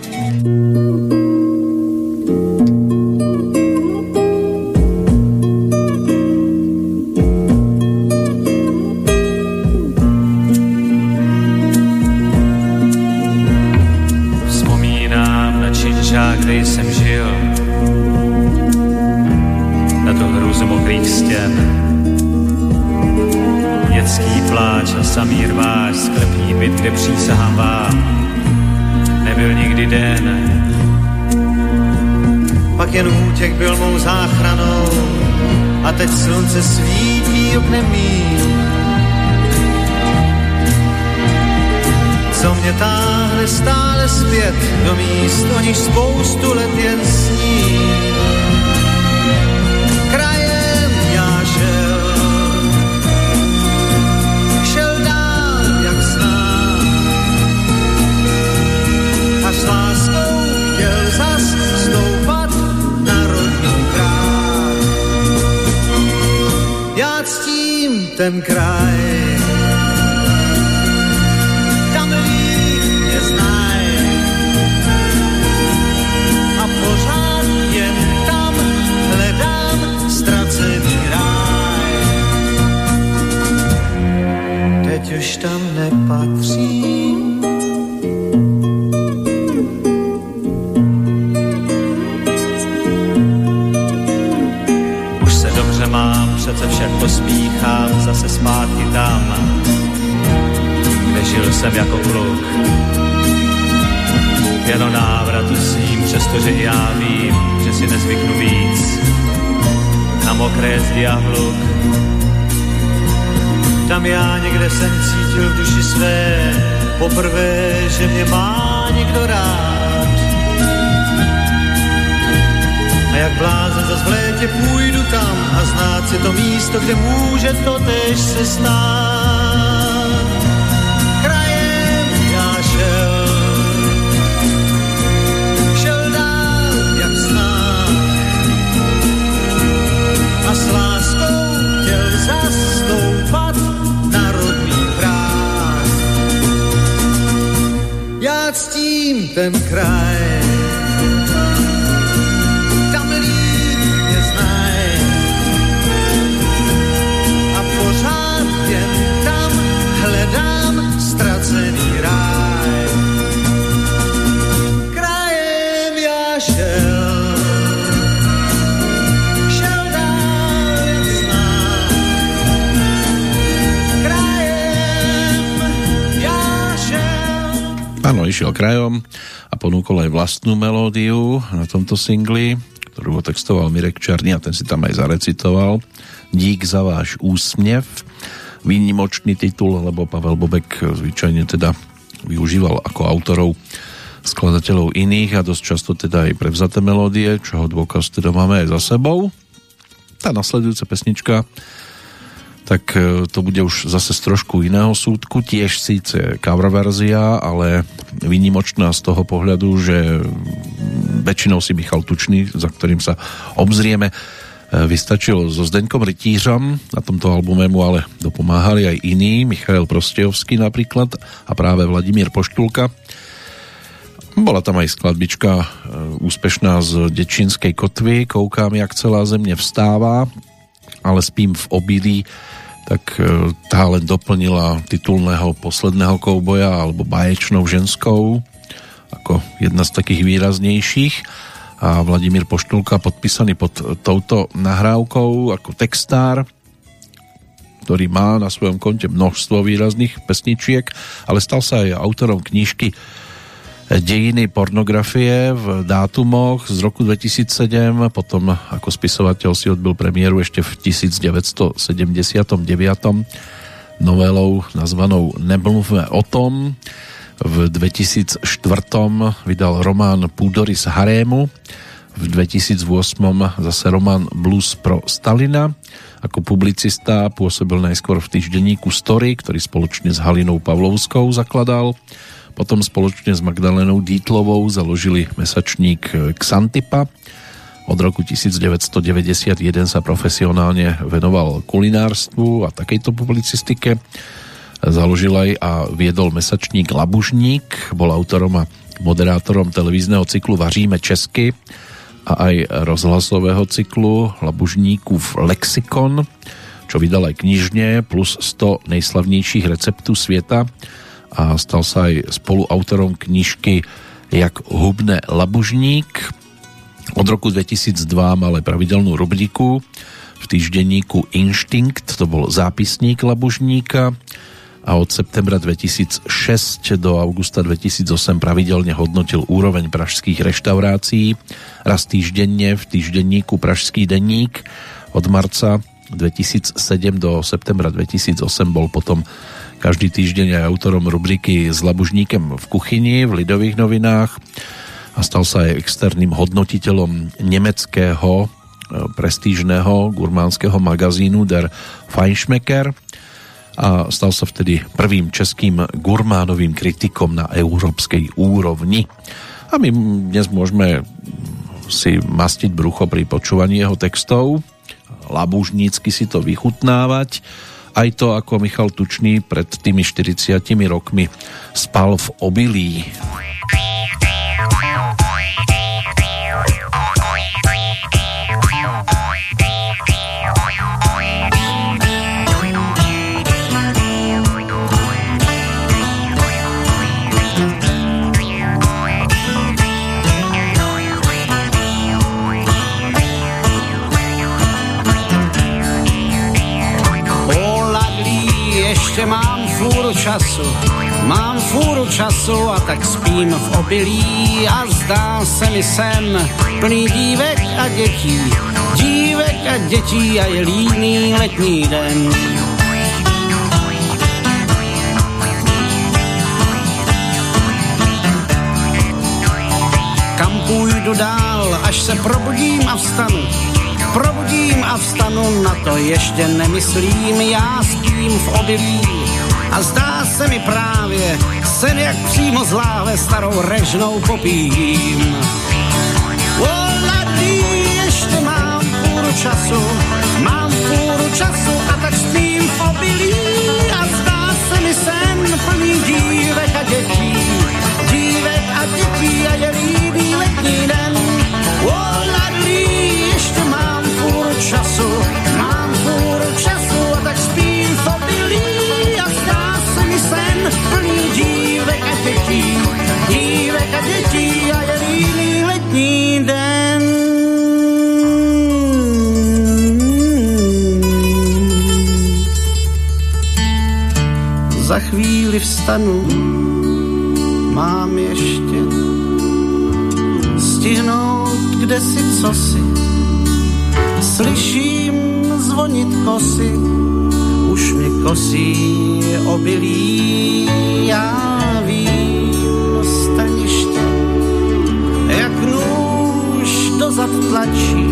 Samý rváč, sklepní byt, kde přísahám vám, nebyl nikdy den. Pak jen útěk byl mou záchranou a teď slunce svítí oknem mým. Co mě táhne stále zpět do míst, o nich spoustu let jen sní. Ten kraj. Tam líp mě znaj. A pořád jen tam hledám ztracený ráj. Teď už tam nepatřím. Však pospíchám zase zpátky tam, kde žil jsem jako kluk. Jen o návratu s ním, přestože já vím, že si nezvyknu víc na mokré zdi a hluk. Tam já někde jsem cítil v duši své poprvé, že mě má někdo rád. A jak blázen zas létě půjdu tam a znát si to místo, kde může to tež se stát. Krajem já šel, šel dál jak snad a s láskou chtěl zastoupat na rodný práh. Já ctím ten kraj, Áno, išiel krajom a ponúkol aj vlastnú melódiu na tomto singli, ktorú otextoval Mirek Černý a ten si tam aj zarecitoval. Dík za váš úsmev. výnimočný titul, lebo Pavel Bobek zvyčajne teda využíval ako autorov skladateľov iných a dosť často teda aj prevzaté melódie, čoho dôkaz teda máme aj za sebou. Tá nasledujúca pesnička tak e, to bude už zase z trošku iného súdku, tiež síce cover verzia, ale výnimočná z toho pohľadu, že väčšinou si Michal Tučný, za ktorým sa obzrieme, E, vystačil so Zdeňkom Rytířom, na tomto albume mu ale dopomáhali aj iní, Michael Prostejovský napríklad a práve Vladimír Poštulka. Bola tam aj skladbička e, úspešná z Dečínskej kotvy, Koukám, jak celá země vstává, ale spím v obilí, tak e, tá len doplnila titulného posledného kouboja alebo báječnou ženskou ako jedna z takých výraznejších. A Vladimír Poštulka podpísaný pod touto nahrávkou ako textár, ktorý má na svojom konte množstvo výrazných pesničiek, ale stal sa aj autorom knižky Dejiny pornografie v dátumoch z roku 2007, potom ako spisovateľ si odbil premiéru ešte v 1979 novelou nazvanou Nemluvme o tom, v 2004 vydal román Púdory z Harému, v 2008 zase román Blues pro Stalina. Ako publicista pôsobil najskôr v týždenníku Story, ktorý spoločne s Halinou Pavlovskou zakladal. Potom spoločne s Magdalenou Dítlovou založili mesačník Xantipa. Od roku 1991 sa profesionálne venoval kulinárstvu a takejto publicistike. Založil aj a viedol mesačník Labužník, bol autorom a moderátorom televízneho cyklu Vaříme česky a aj rozhlasového cyklu Labužníku v Lexikon, čo vydal aj knižne plus 100 nejslavnejších receptů sveta a stal sa aj spoluautorom knižky Jak hubne Labužník. Od roku 2002 mal aj pravidelnú rubriku v týždenníku Instinkt, to bol zápisník Labužníka a od septembra 2006 do augusta 2008 pravidelne hodnotil úroveň pražských reštaurácií raz týždenne v týždenníku Pražský denník. Od marca 2007 do septembra 2008 bol potom každý týždeň aj autorom rubriky s labužníkem v kuchyni v Lidových novinách. A stal sa aj externým hodnotiteľom nemeckého e, prestížneho gurmánskeho magazínu Der Feinschmecker. A stal sa vtedy prvým českým gurmánovým kritikom na európskej úrovni. A my dnes môžeme si mastiť brucho pri počúvaní jeho textov, labužnícky si to vychutnávať, aj to, ako Michal Tučný pred tými 40 rokmi spal v obilí. Času, mám fůru času a tak spím v obilí a zdá se mi sen plný dívek a dětí, dívek a dětí a je líný letní den. Kam půjdu dál, až se probudím a vstanu, probudím a vstanu, na to ještě nemyslím, já spím v obilí a zdá se mi právě sen, jak přímo z láhve starou režnou popím. Oladí, ještě mám půl času, mám půl času Za chvíli vstanu, mám ještě stihnout kde si cosi. Slyším zvonit kosy, už mi kosí obilí, já vím staniště, jak nůž dozad tlačí.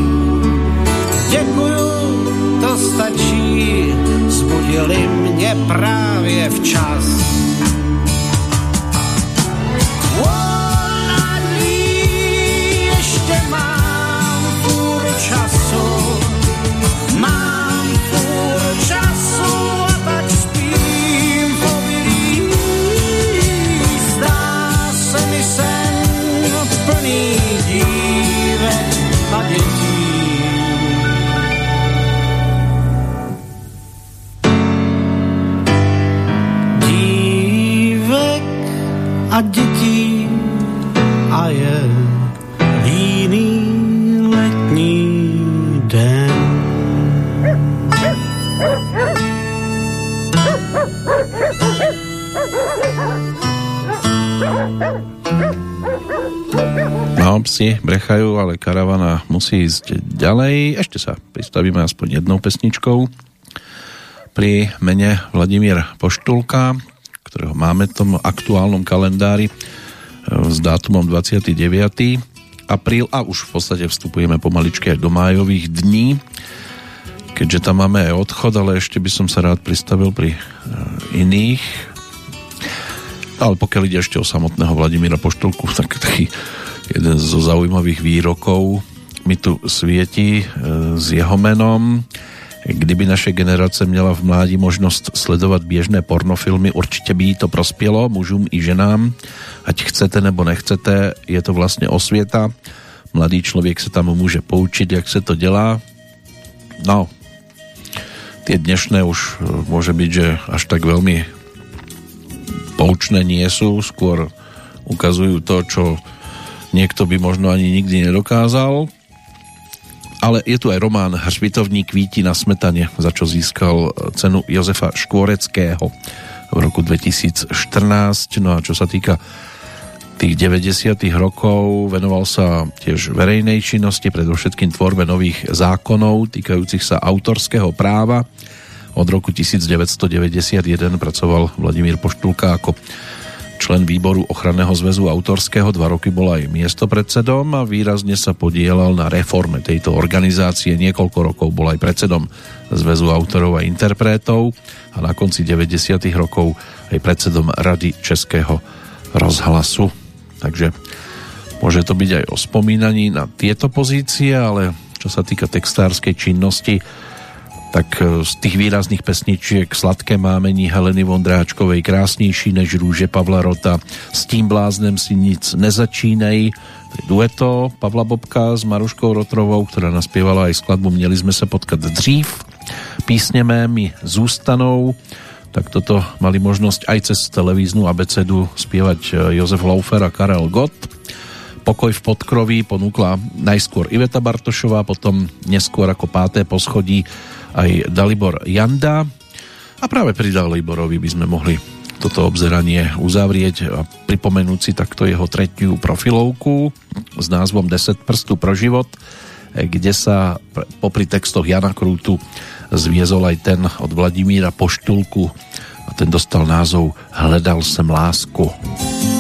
Děkuju, to stačí, zbudili mě právě včas. A dětí a je líný letní den. No, psi brechajú, ale karavana musí ísť ďalej. Ešte sa pristavíme aspoň jednou pesničkou pri mene Vladimír Poštulka, ktorého máme v tom aktuálnom kalendári e, s dátumom 29. apríl a už v podstate vstupujeme pomaličky aj do májových dní, keďže tam máme aj odchod, ale ešte by som sa rád pristavil pri e, iných. Ale pokiaľ ide ešte o samotného Vladimíra Poštulku, tak taký jeden zo zaujímavých výrokov mi tu svieti e, s jeho menom. Kdyby naše generace měla v mládí možnost sledovat běžné pornofilmy, určitě by jí to prospělo, mužům i ženám. Ať chcete nebo nechcete, je to vlastně osvěta. Mladý člověk se tam může poučit, jak se to dělá. No, tie dnešné už e, môže byť, že až tak veľmi poučné nie sú, skôr ukazujú to, čo niekto by možno ani nikdy nedokázal. Ale je tu aj román Hřbitovní kvíti na smetane, za čo získal cenu Jozefa Škôreckého v roku 2014. No a čo sa týka tých 90. rokov venoval sa tiež verejnej činnosti, predovšetkým tvorbe nových zákonov týkajúcich sa autorského práva. Od roku 1991 pracoval Vladimír Poštulka ako člen výboru ochranného zväzu autorského, dva roky bol aj miestopredsedom a výrazne sa podielal na reforme tejto organizácie. Niekoľko rokov bol aj predsedom zväzu autorov a interpretov a na konci 90. rokov aj predsedom Rady Českého rozhlasu. Takže môže to byť aj o spomínaní na tieto pozície, ale čo sa týka textárskej činnosti, tak z tých výrazných pesničiek Sladké mámení Heleny Vondráčkovej Krásnější než růže Pavla Rota S tím bláznem si nic nezačínej. Dueto Pavla Bobka s Maruškou Rotrovou, ktorá naspievala aj skladbu Měli sme sa potkať dřív. Písne mé mi zústanou tak toto mali možnosť aj cez televíznu abecedu spievať Jozef Laufer a Karel Gott. Pokoj v podkroví ponúkla najskôr Iveta Bartošová, potom neskôr ako páté poschodí aj Dalibor Janda. A práve pri Daliborovi by sme mohli toto obzeranie uzavrieť a pripomenúť si takto jeho tretiu profilovku s názvom 10 prstů pro život, kde sa popri textoch Jana Krútu zviezol aj ten od Vladimíra Poštulku a ten dostal názov Hledal sem lásku. Hledal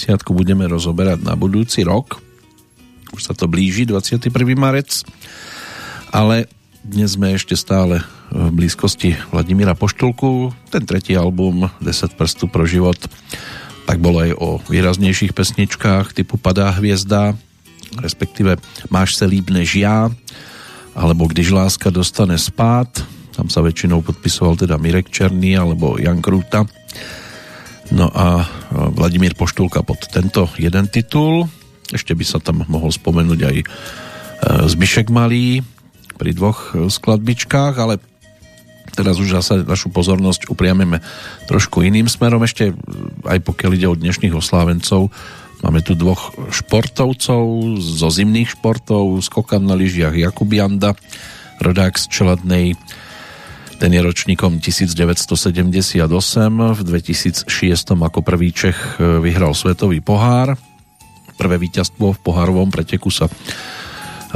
70 budeme rozoberať na budúci rok. Už sa to blíži, 21. marec. Ale dnes sme ešte stále v blízkosti Vladimíra Poštulku. Ten tretí album 10 prstu pro život tak bolo aj o výraznejších pesničkách typu Padá hviezda, respektíve Máš se líb než ja, alebo Když láska dostane spát, tam sa väčšinou podpisoval teda Mirek Černý alebo Jan Krúta. No a Vladimír Poštulka pod tento jeden titul. Ešte by sa tam mohol spomenúť aj e, Zbyšek Malý pri dvoch skladbičkách, ale teraz už zase našu pozornosť upriameme trošku iným smerom. Ešte aj pokiaľ ide o dnešných oslávencov, máme tu dvoch športovcov zo zimných športov, skokan na lyžiach Jakub Janda, rodák z Čeladnej, ten je ročníkom 1978, v 2006 ako prvý Čech vyhral svetový pohár. Prvé víťazstvo v pohárovom preteku sa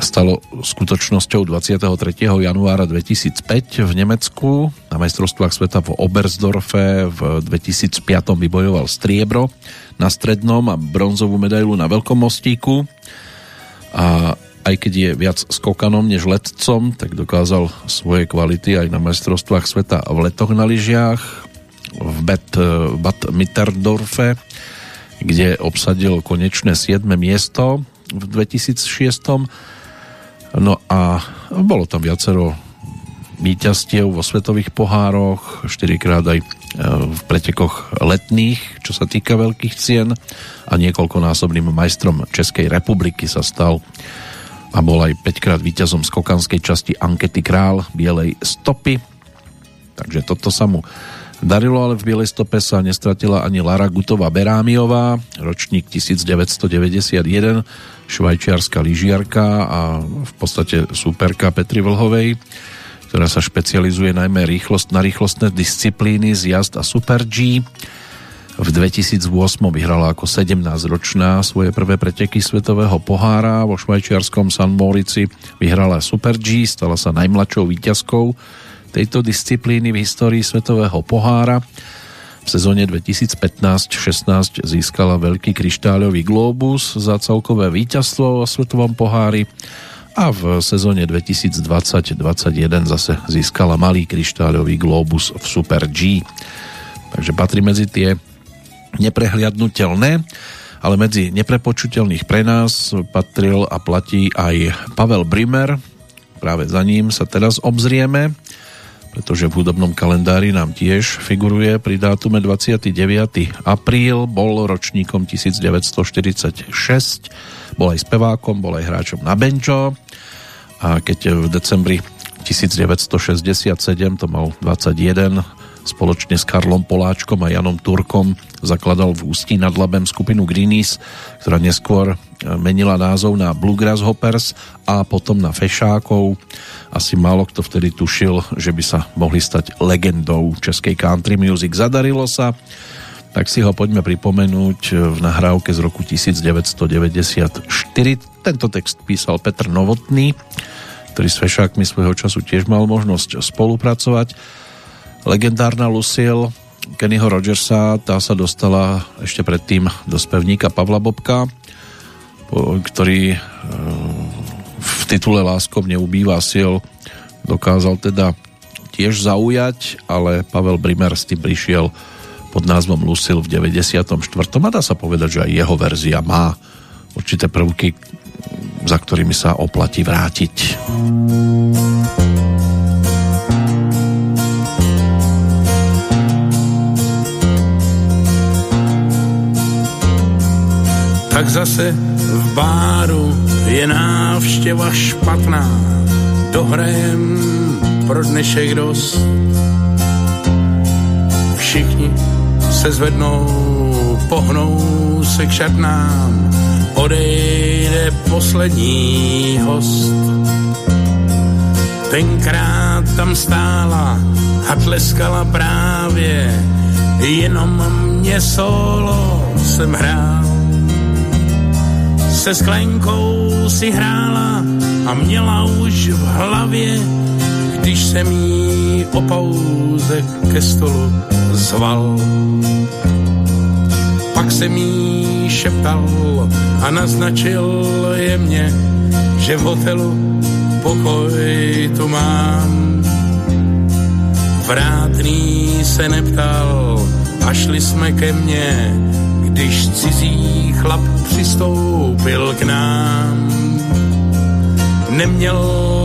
stalo skutočnosťou 23. januára 2005 v Nemecku. Na majstrovstvách sveta v Oberstdorfe v 2005 vybojoval striebro na strednom a bronzovú medailu na veľkom mostíku. A aj keď je viac skokanom než letcom, tak dokázal svoje kvality aj na majstrovstvách sveta v letoch na lyžiach v Bad, Bad Mitterdorfe, kde obsadil konečné 7. miesto v 2006 No a bolo tam viacero víťazstiev vo svetových pohároch, 4 krát aj e, v pretekoch letných, čo sa týka veľkých cien a niekoľkonásobným majstrom Českej republiky sa stal a bol aj 5 krát víťazom skokanskej časti Ankety Král Bielej stopy. Takže toto sa mu darilo, ale v Bielej stope sa nestratila ani Lara Gutová Berámiová, ročník 1991, švajčiarská lyžiarka a v podstate superka Petri Vlhovej, ktorá sa špecializuje najmä rýchlosť, na rýchlostné disciplíny z jazd a Super G. V 2008 vyhrala ako 17-ročná svoje prvé preteky svetového pohára. Vo švajčiarskom San Morici vyhrala Super G, stala sa najmladšou víťazkou tejto disciplíny v histórii svetového pohára v sezóne 2015-16 získala veľký kryštáľový globus za celkové víťazstvo vo svetovom pohári a v sezóne 2020-2021 zase získala malý kryštáľový globus v Super G. Takže patrí medzi tie neprehliadnutelné, ale medzi neprepočuteľných pre nás patril a platí aj Pavel Brimer. Práve za ním sa teraz obzrieme pretože v hudobnom kalendári nám tiež figuruje pri dátume 29. apríl, bol ročníkom 1946, bol aj spevákom, bol aj hráčom na benčo a keď v decembri 1967 to mal 21 spoločne s Karlom Poláčkom a Janom Turkom zakladal v Ústí nad Labem skupinu Greenies, ktorá neskôr menila názov na Bluegrass Hoppers a potom na Fešákov asi málo kto vtedy tušil, že by sa mohli stať legendou českej country music. Zadarilo sa, tak si ho poďme pripomenúť v nahrávke z roku 1994. Tento text písal Petr Novotný, ktorý s Fešákmi svojho času tiež mal možnosť spolupracovať. Legendárna Lucille Kennyho Rogersa, tá sa dostala ešte predtým do spevníka Pavla Bobka, ktorý v titule Láskom neubýva sil dokázal teda tiež zaujať, ale Pavel Brimer s tým prišiel pod názvom Lucille v 94. a dá sa povedať, že aj jeho verzia má určité prvky, za ktorými sa oplatí vrátiť. Tak zase v báru je návštěva špatná, dohrajem pro dnešek dost. Všichni se zvednou, pohnou se k šatnám, odejde poslední host. Tenkrát tam stála a tleskala právě, jenom mě solo jsem hrál se sklenkou si hrála a měla už v hlavě, když jsem jí o pauze ke stolu zval. Pak se mi šeptal a naznačil jemně, že v hotelu pokoj tu mám. Vrátný se neptal a šli jsme ke mně, když cizí chlap přistoupil k nám. Neměl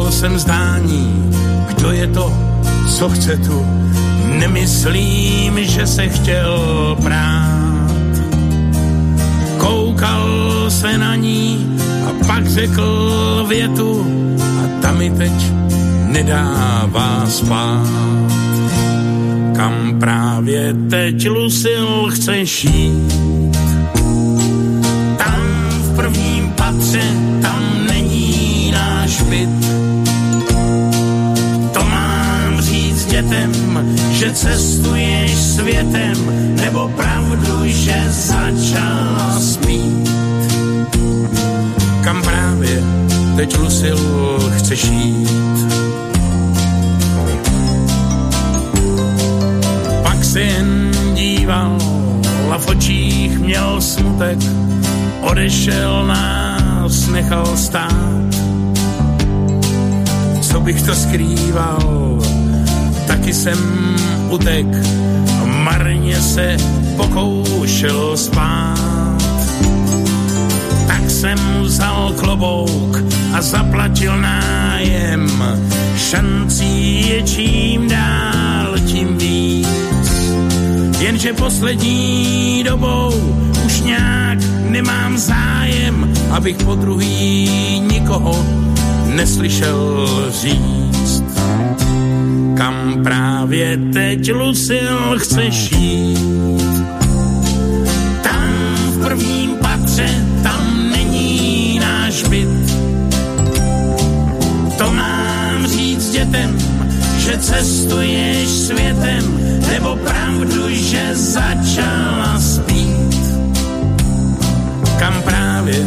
jsem zdání, kdo je to, co chce tu. Nemyslím, že se chtěl prát. Koukal se na ní a pak řekl větu a ta mi teď nedává spát. Kam právě teď, Lucil, chceš jít? Prvním patře, tam není náš byt. To mám říct dětem, že cestuješ světem, nebo pravdu, že začala spít. Kam právě teď, Lucil, chceš jít? Pak se jen díval a v očích měl smutek, odešel nás, nechal stát. Co bych to skrýval, taky jsem utek, marně se pokoušel spát. Tak jsem vzal klobouk a zaplatil nájem, šancí je čím dál, tím víc. Jenže poslední dobou už nějak nemám zájem, abych po druhý nikoho neslyšel říct. Kam právě teď, Lucil, chceš jít? Tam v prvním patře, tam není náš byt. To mám říct dětem, že cestuješ světem, nebo pravdu, že začala spít. Právě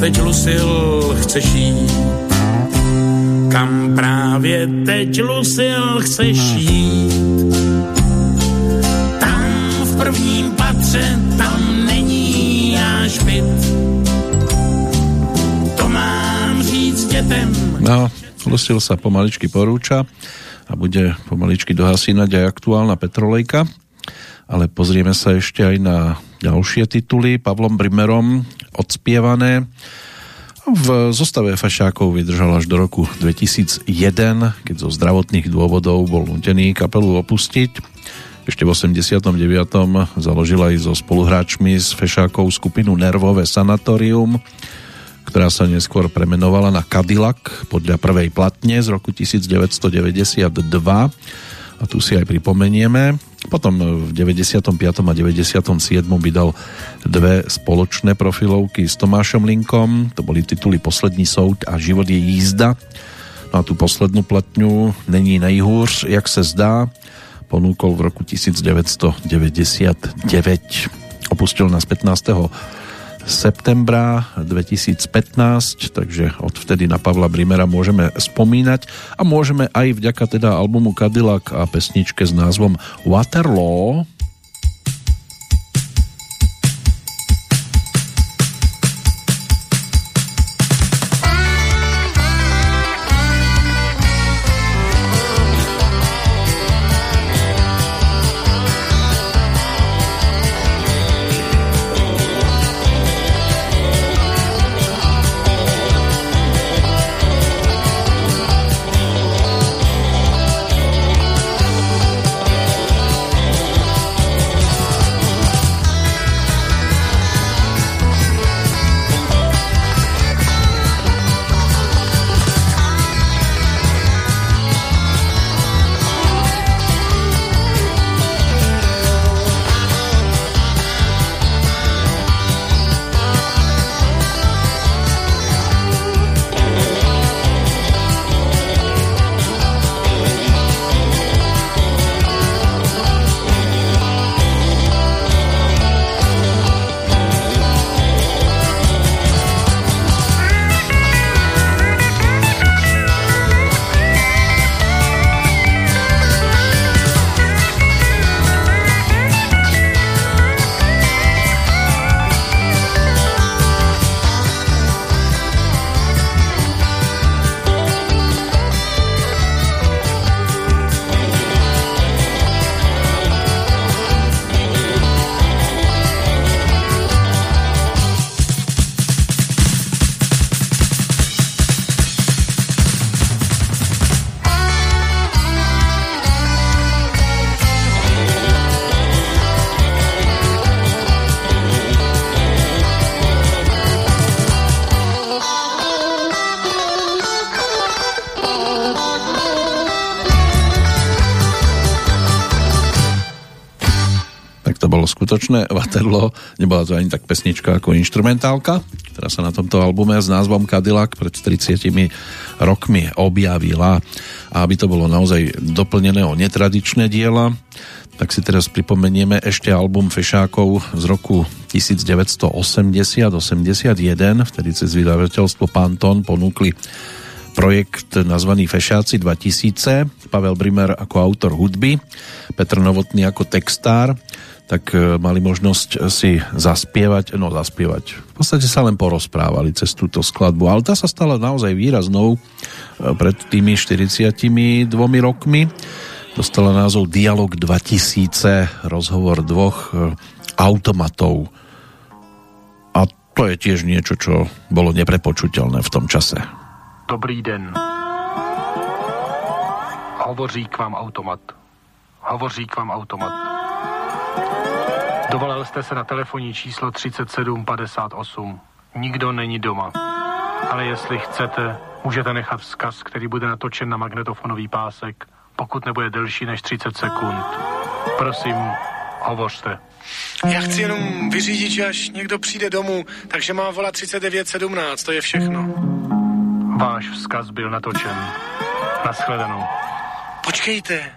teď, Lucil, chceš jít? Kam právě teď, Lucil, chceš jít? Tam v prvním patře, tam není náš byt. To mám říct dětem. No, Lucil sa pomaličky porúča a bude pomaličky dohasínať aj aktuálna Petrolejka. Ale pozrieme sa ešte aj na ďalšie tituly. Pavlom Brimerom odspievané. V zostave Fašákov vydržal až do roku 2001, keď zo zdravotných dôvodov bol nutený kapelu opustiť. Ešte v 89. založil aj so spoluhráčmi z Fešákov skupinu Nervové sanatorium, ktorá sa neskôr premenovala na Cadillac podľa prvej platne z roku 1992 a tu si aj pripomenieme. Potom v 95. a 97. vydal dve spoločné profilovky s Tomášom Linkom, to boli tituly Poslední soud a Život je jízda. No a tu poslednú platňu Není nejhůř, jak se zdá, ponúkol v roku 1999. Opustil nás 15 septembra 2015, takže odvtedy na Pavla Brimera môžeme spomínať a môžeme aj vďaka teda albumu Cadillac a pesničke s názvom Waterloo skutočné Waterloo, nebola to ani tak pesnička ako instrumentálka, ktorá sa na tomto albume s názvom Cadillac pred 30 rokmi objavila. A aby to bolo naozaj doplnené o netradičné diela, tak si teraz pripomenieme ešte album Fešákov z roku 1980-81, vtedy cez vydavateľstvo Panton ponúkli projekt nazvaný Fešáci 2000, Pavel Brimer ako autor hudby, Petr Novotný ako textár, tak e, mali možnosť si zaspievať, no zaspievať. V podstate sa len porozprávali cez túto skladbu, ale tá sa stala naozaj výraznou e, pred tými 42 rokmi dostala názov Dialog 2000, rozhovor dvoch e, automatov. A to je tiež niečo, čo bolo neprepočuteľné v tom čase. Dobrý den. Hovoří k vám automat. Hovoří k vám automat. Dovolal jste se na telefonní číslo 3758. Nikdo není doma. Ale jestli chcete, můžete nechat vzkaz, který bude natočen na magnetofonový pásek pokud nebude delší než 30 sekund. Prosím, hovořte. Já chci jenom vyřídit, že až někdo přijde domů, takže má volat 3917, to je všechno. Váš vzkaz byl natočen. Naschledanou. Počkejte.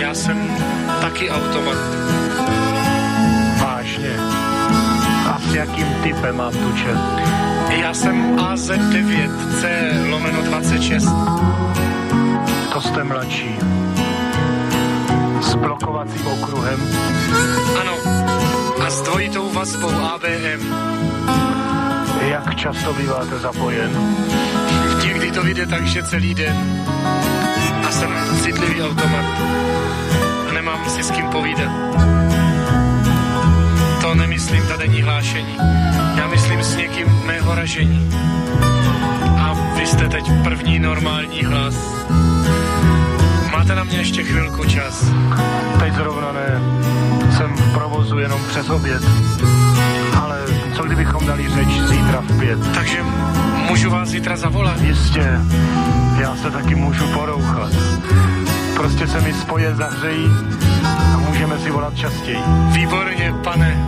Já jsem taky automat. Vážně. A s jakým typem mám tu čest? Já jsem AZ9C lomeno 26 to jste mladší. S blokovacím okruhem? Ano. A s dvojitou vazbou ABM. Jak často býváte zapojen? Někdy to vyjde tak, že celý den. Jsem citlivý automat. A nemám si s kým povídat. To nemyslím ta denní hlášení. Já myslím s někým mého ražení. A vy jste teď první normální hlas. Máte na mě ještě chvilku čas. Teď zrovna ne. Jsem v provozu jenom přes oběd. Ale co kdybychom dali řeč zítra v pět? Takže můžu vás zítra zavolat? Jistě. Já se taky můžu porouchat. Prostě se mi spoje zahřejí a můžeme si volat častěji. Výborně, pane.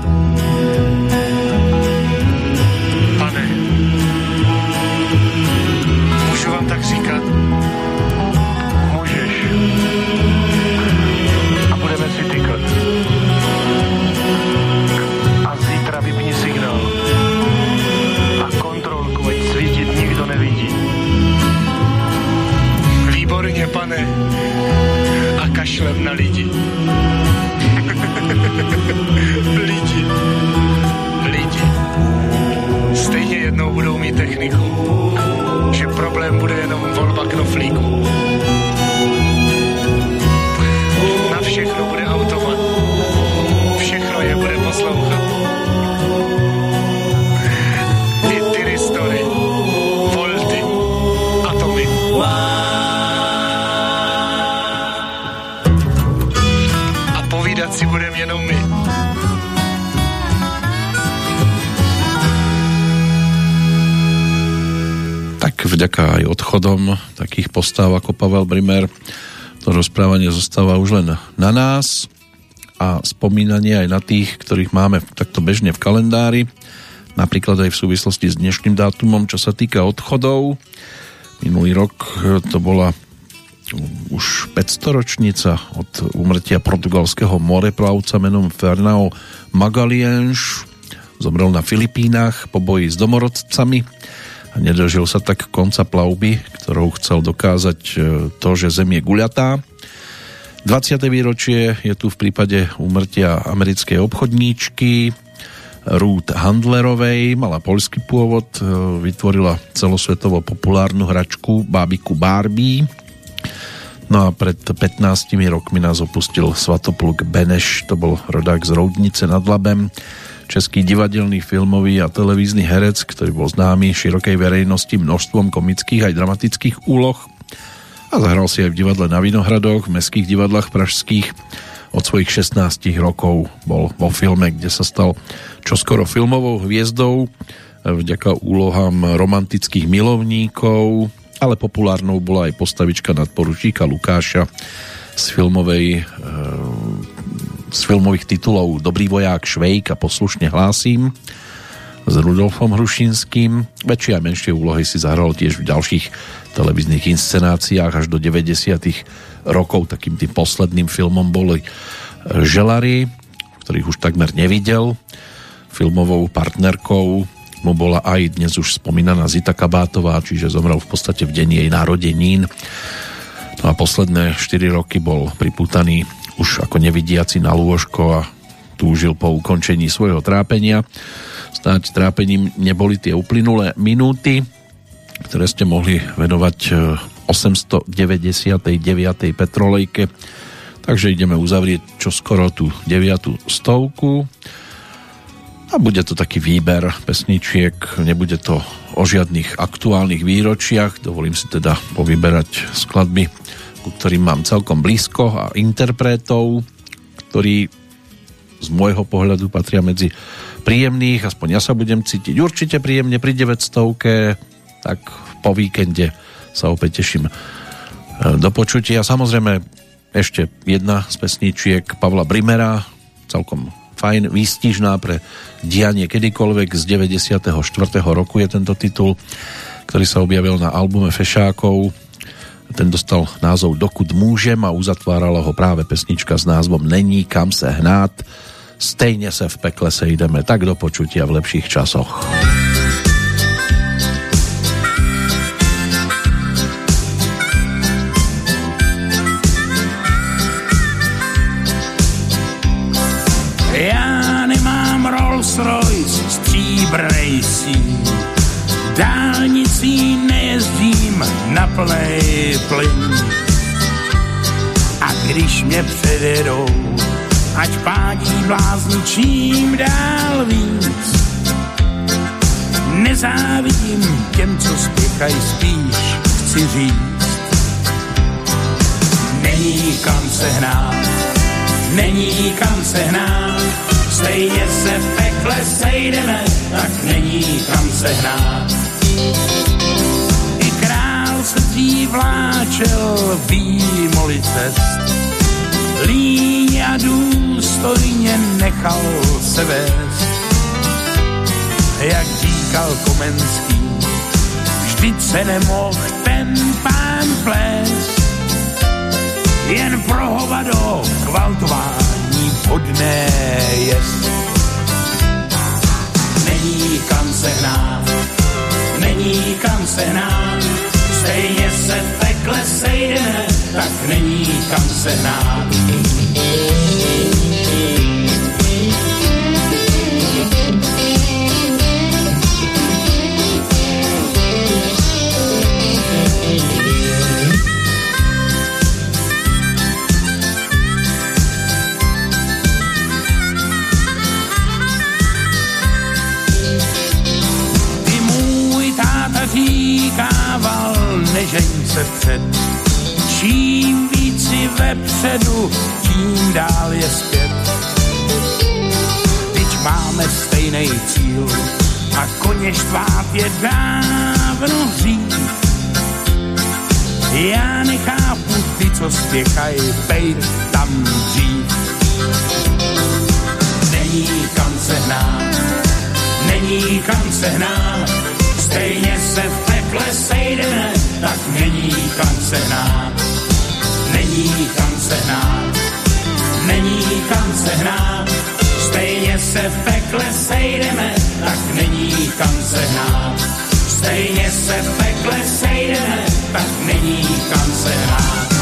Pane. A kašlem na lidi. lidi. Lidi. Stejně jednou budou mít techniku. Že problém bude jenom volba knoflíku. Vďaka aj odchodom takých postáv ako Pavel Brimer to rozprávanie zostáva už len na nás a spomínanie aj na tých, ktorých máme takto bežne v kalendári, napríklad aj v súvislosti s dnešným dátumom, čo sa týka odchodov. Minulý rok to bola už 500 ročnica od umrtia portugalského moreplavca menom Fernão Magalienš. Zomrel na Filipínach po boji s domorodcami nedožil sa tak konca plavby, ktorou chcel dokázať e, to, že Zem je guľatá. 20. výročie je tu v prípade úmrtia americkej obchodníčky Ruth Handlerovej, mala poľský pôvod, e, vytvorila celosvetovo populárnu hračku bábiku Barbie. No a pred 15 rokmi nás opustil Svatopluk Beneš, to bol rodák z Roudnice nad Labem, český divadelný, filmový a televízny herec, ktorý bol známy širokej verejnosti množstvom komických aj dramatických úloh a zahral si aj v divadle na Vinohradoch, v mestských divadlách pražských. Od svojich 16 rokov bol vo filme, kde sa stal čoskoro filmovou hviezdou vďaka úlohám romantických milovníkov, ale populárnou bola aj postavička nadporučíka Lukáša z filmovej e, z filmových titulov Dobrý voják Švejk a poslušne hlásím s Rudolfom Hrušinským. Väčšie a menšie úlohy si zahral tiež v ďalších televíznych inscenáciách až do 90. rokov. Takým tým posledným filmom boli Želary, ktorých už takmer nevidel. Filmovou partnerkou mu bola aj dnes už spomínaná Zita Kabátová, čiže zomrel v podstate v deň jej narodenín. No a posledné 4 roky bol pripútaný už ako nevidiaci na lôžko a túžil po ukončení svojho trápenia snáď trápením neboli tie uplynulé minúty, ktoré ste mohli venovať 899. E, Petrolejke. Takže ideme uzavrieť čoskoro tú 9. stovku. A bude to taký výber pesničiek, nebude to o žiadnych aktuálnych výročiach. Dovolím si teda povyberať skladby, ku ktorým mám celkom blízko a interpretov, ktorí z môjho pohľadu patria medzi príjemných, aspoň ja sa budem cítiť určite príjemne pri 900 tak po víkende sa opäť teším e, do počutia. Samozrejme ešte jedna z pesničiek Pavla Brimera, celkom fajn, výstižná pre dianie kedykoľvek z 94. roku je tento titul, ktorý sa objavil na albume Fešákov. Ten dostal názov Dokud môžem a uzatvárala ho práve pesnička s názvom Není kam se hnát stejne sa v pekle sejdeme. Tak do počutia v lepších časoch. Mě ať pádí blázni čím dál víc. Nezávidím těm, co spěchají spíš, chci říct. Není kam se hnát, není kam se hnát, stejně se v pekle sejdeme, tak není kam se hnát. I král se dřív vláčel výmoli cest, líň a důstojně nechal se vést. Jak říkal Komenský, vždyť se nemohl ten pán plést. Jen pro hovado kvaltování podné jest. Není kam se hnát, není kam se hnát, stejně se v pekle sejdeme, tak není kam se hnát. Se před Čím víc si vepředu, tím dál je zpět. Teď máme stejný cíl a koně štvát je dávno dřív. Já nechápu ty, co spěchají, bejt tam dřív. Není kam se hnát, není kam se hnát, stejně se v pekle sejdeme, tak není kam se hnát není kam se hnát, není kam se hnát, stejně se v pekle sejdeme, tak není kam se hnát. Stejně se v pekle sejdeme, tak není kam se hrát.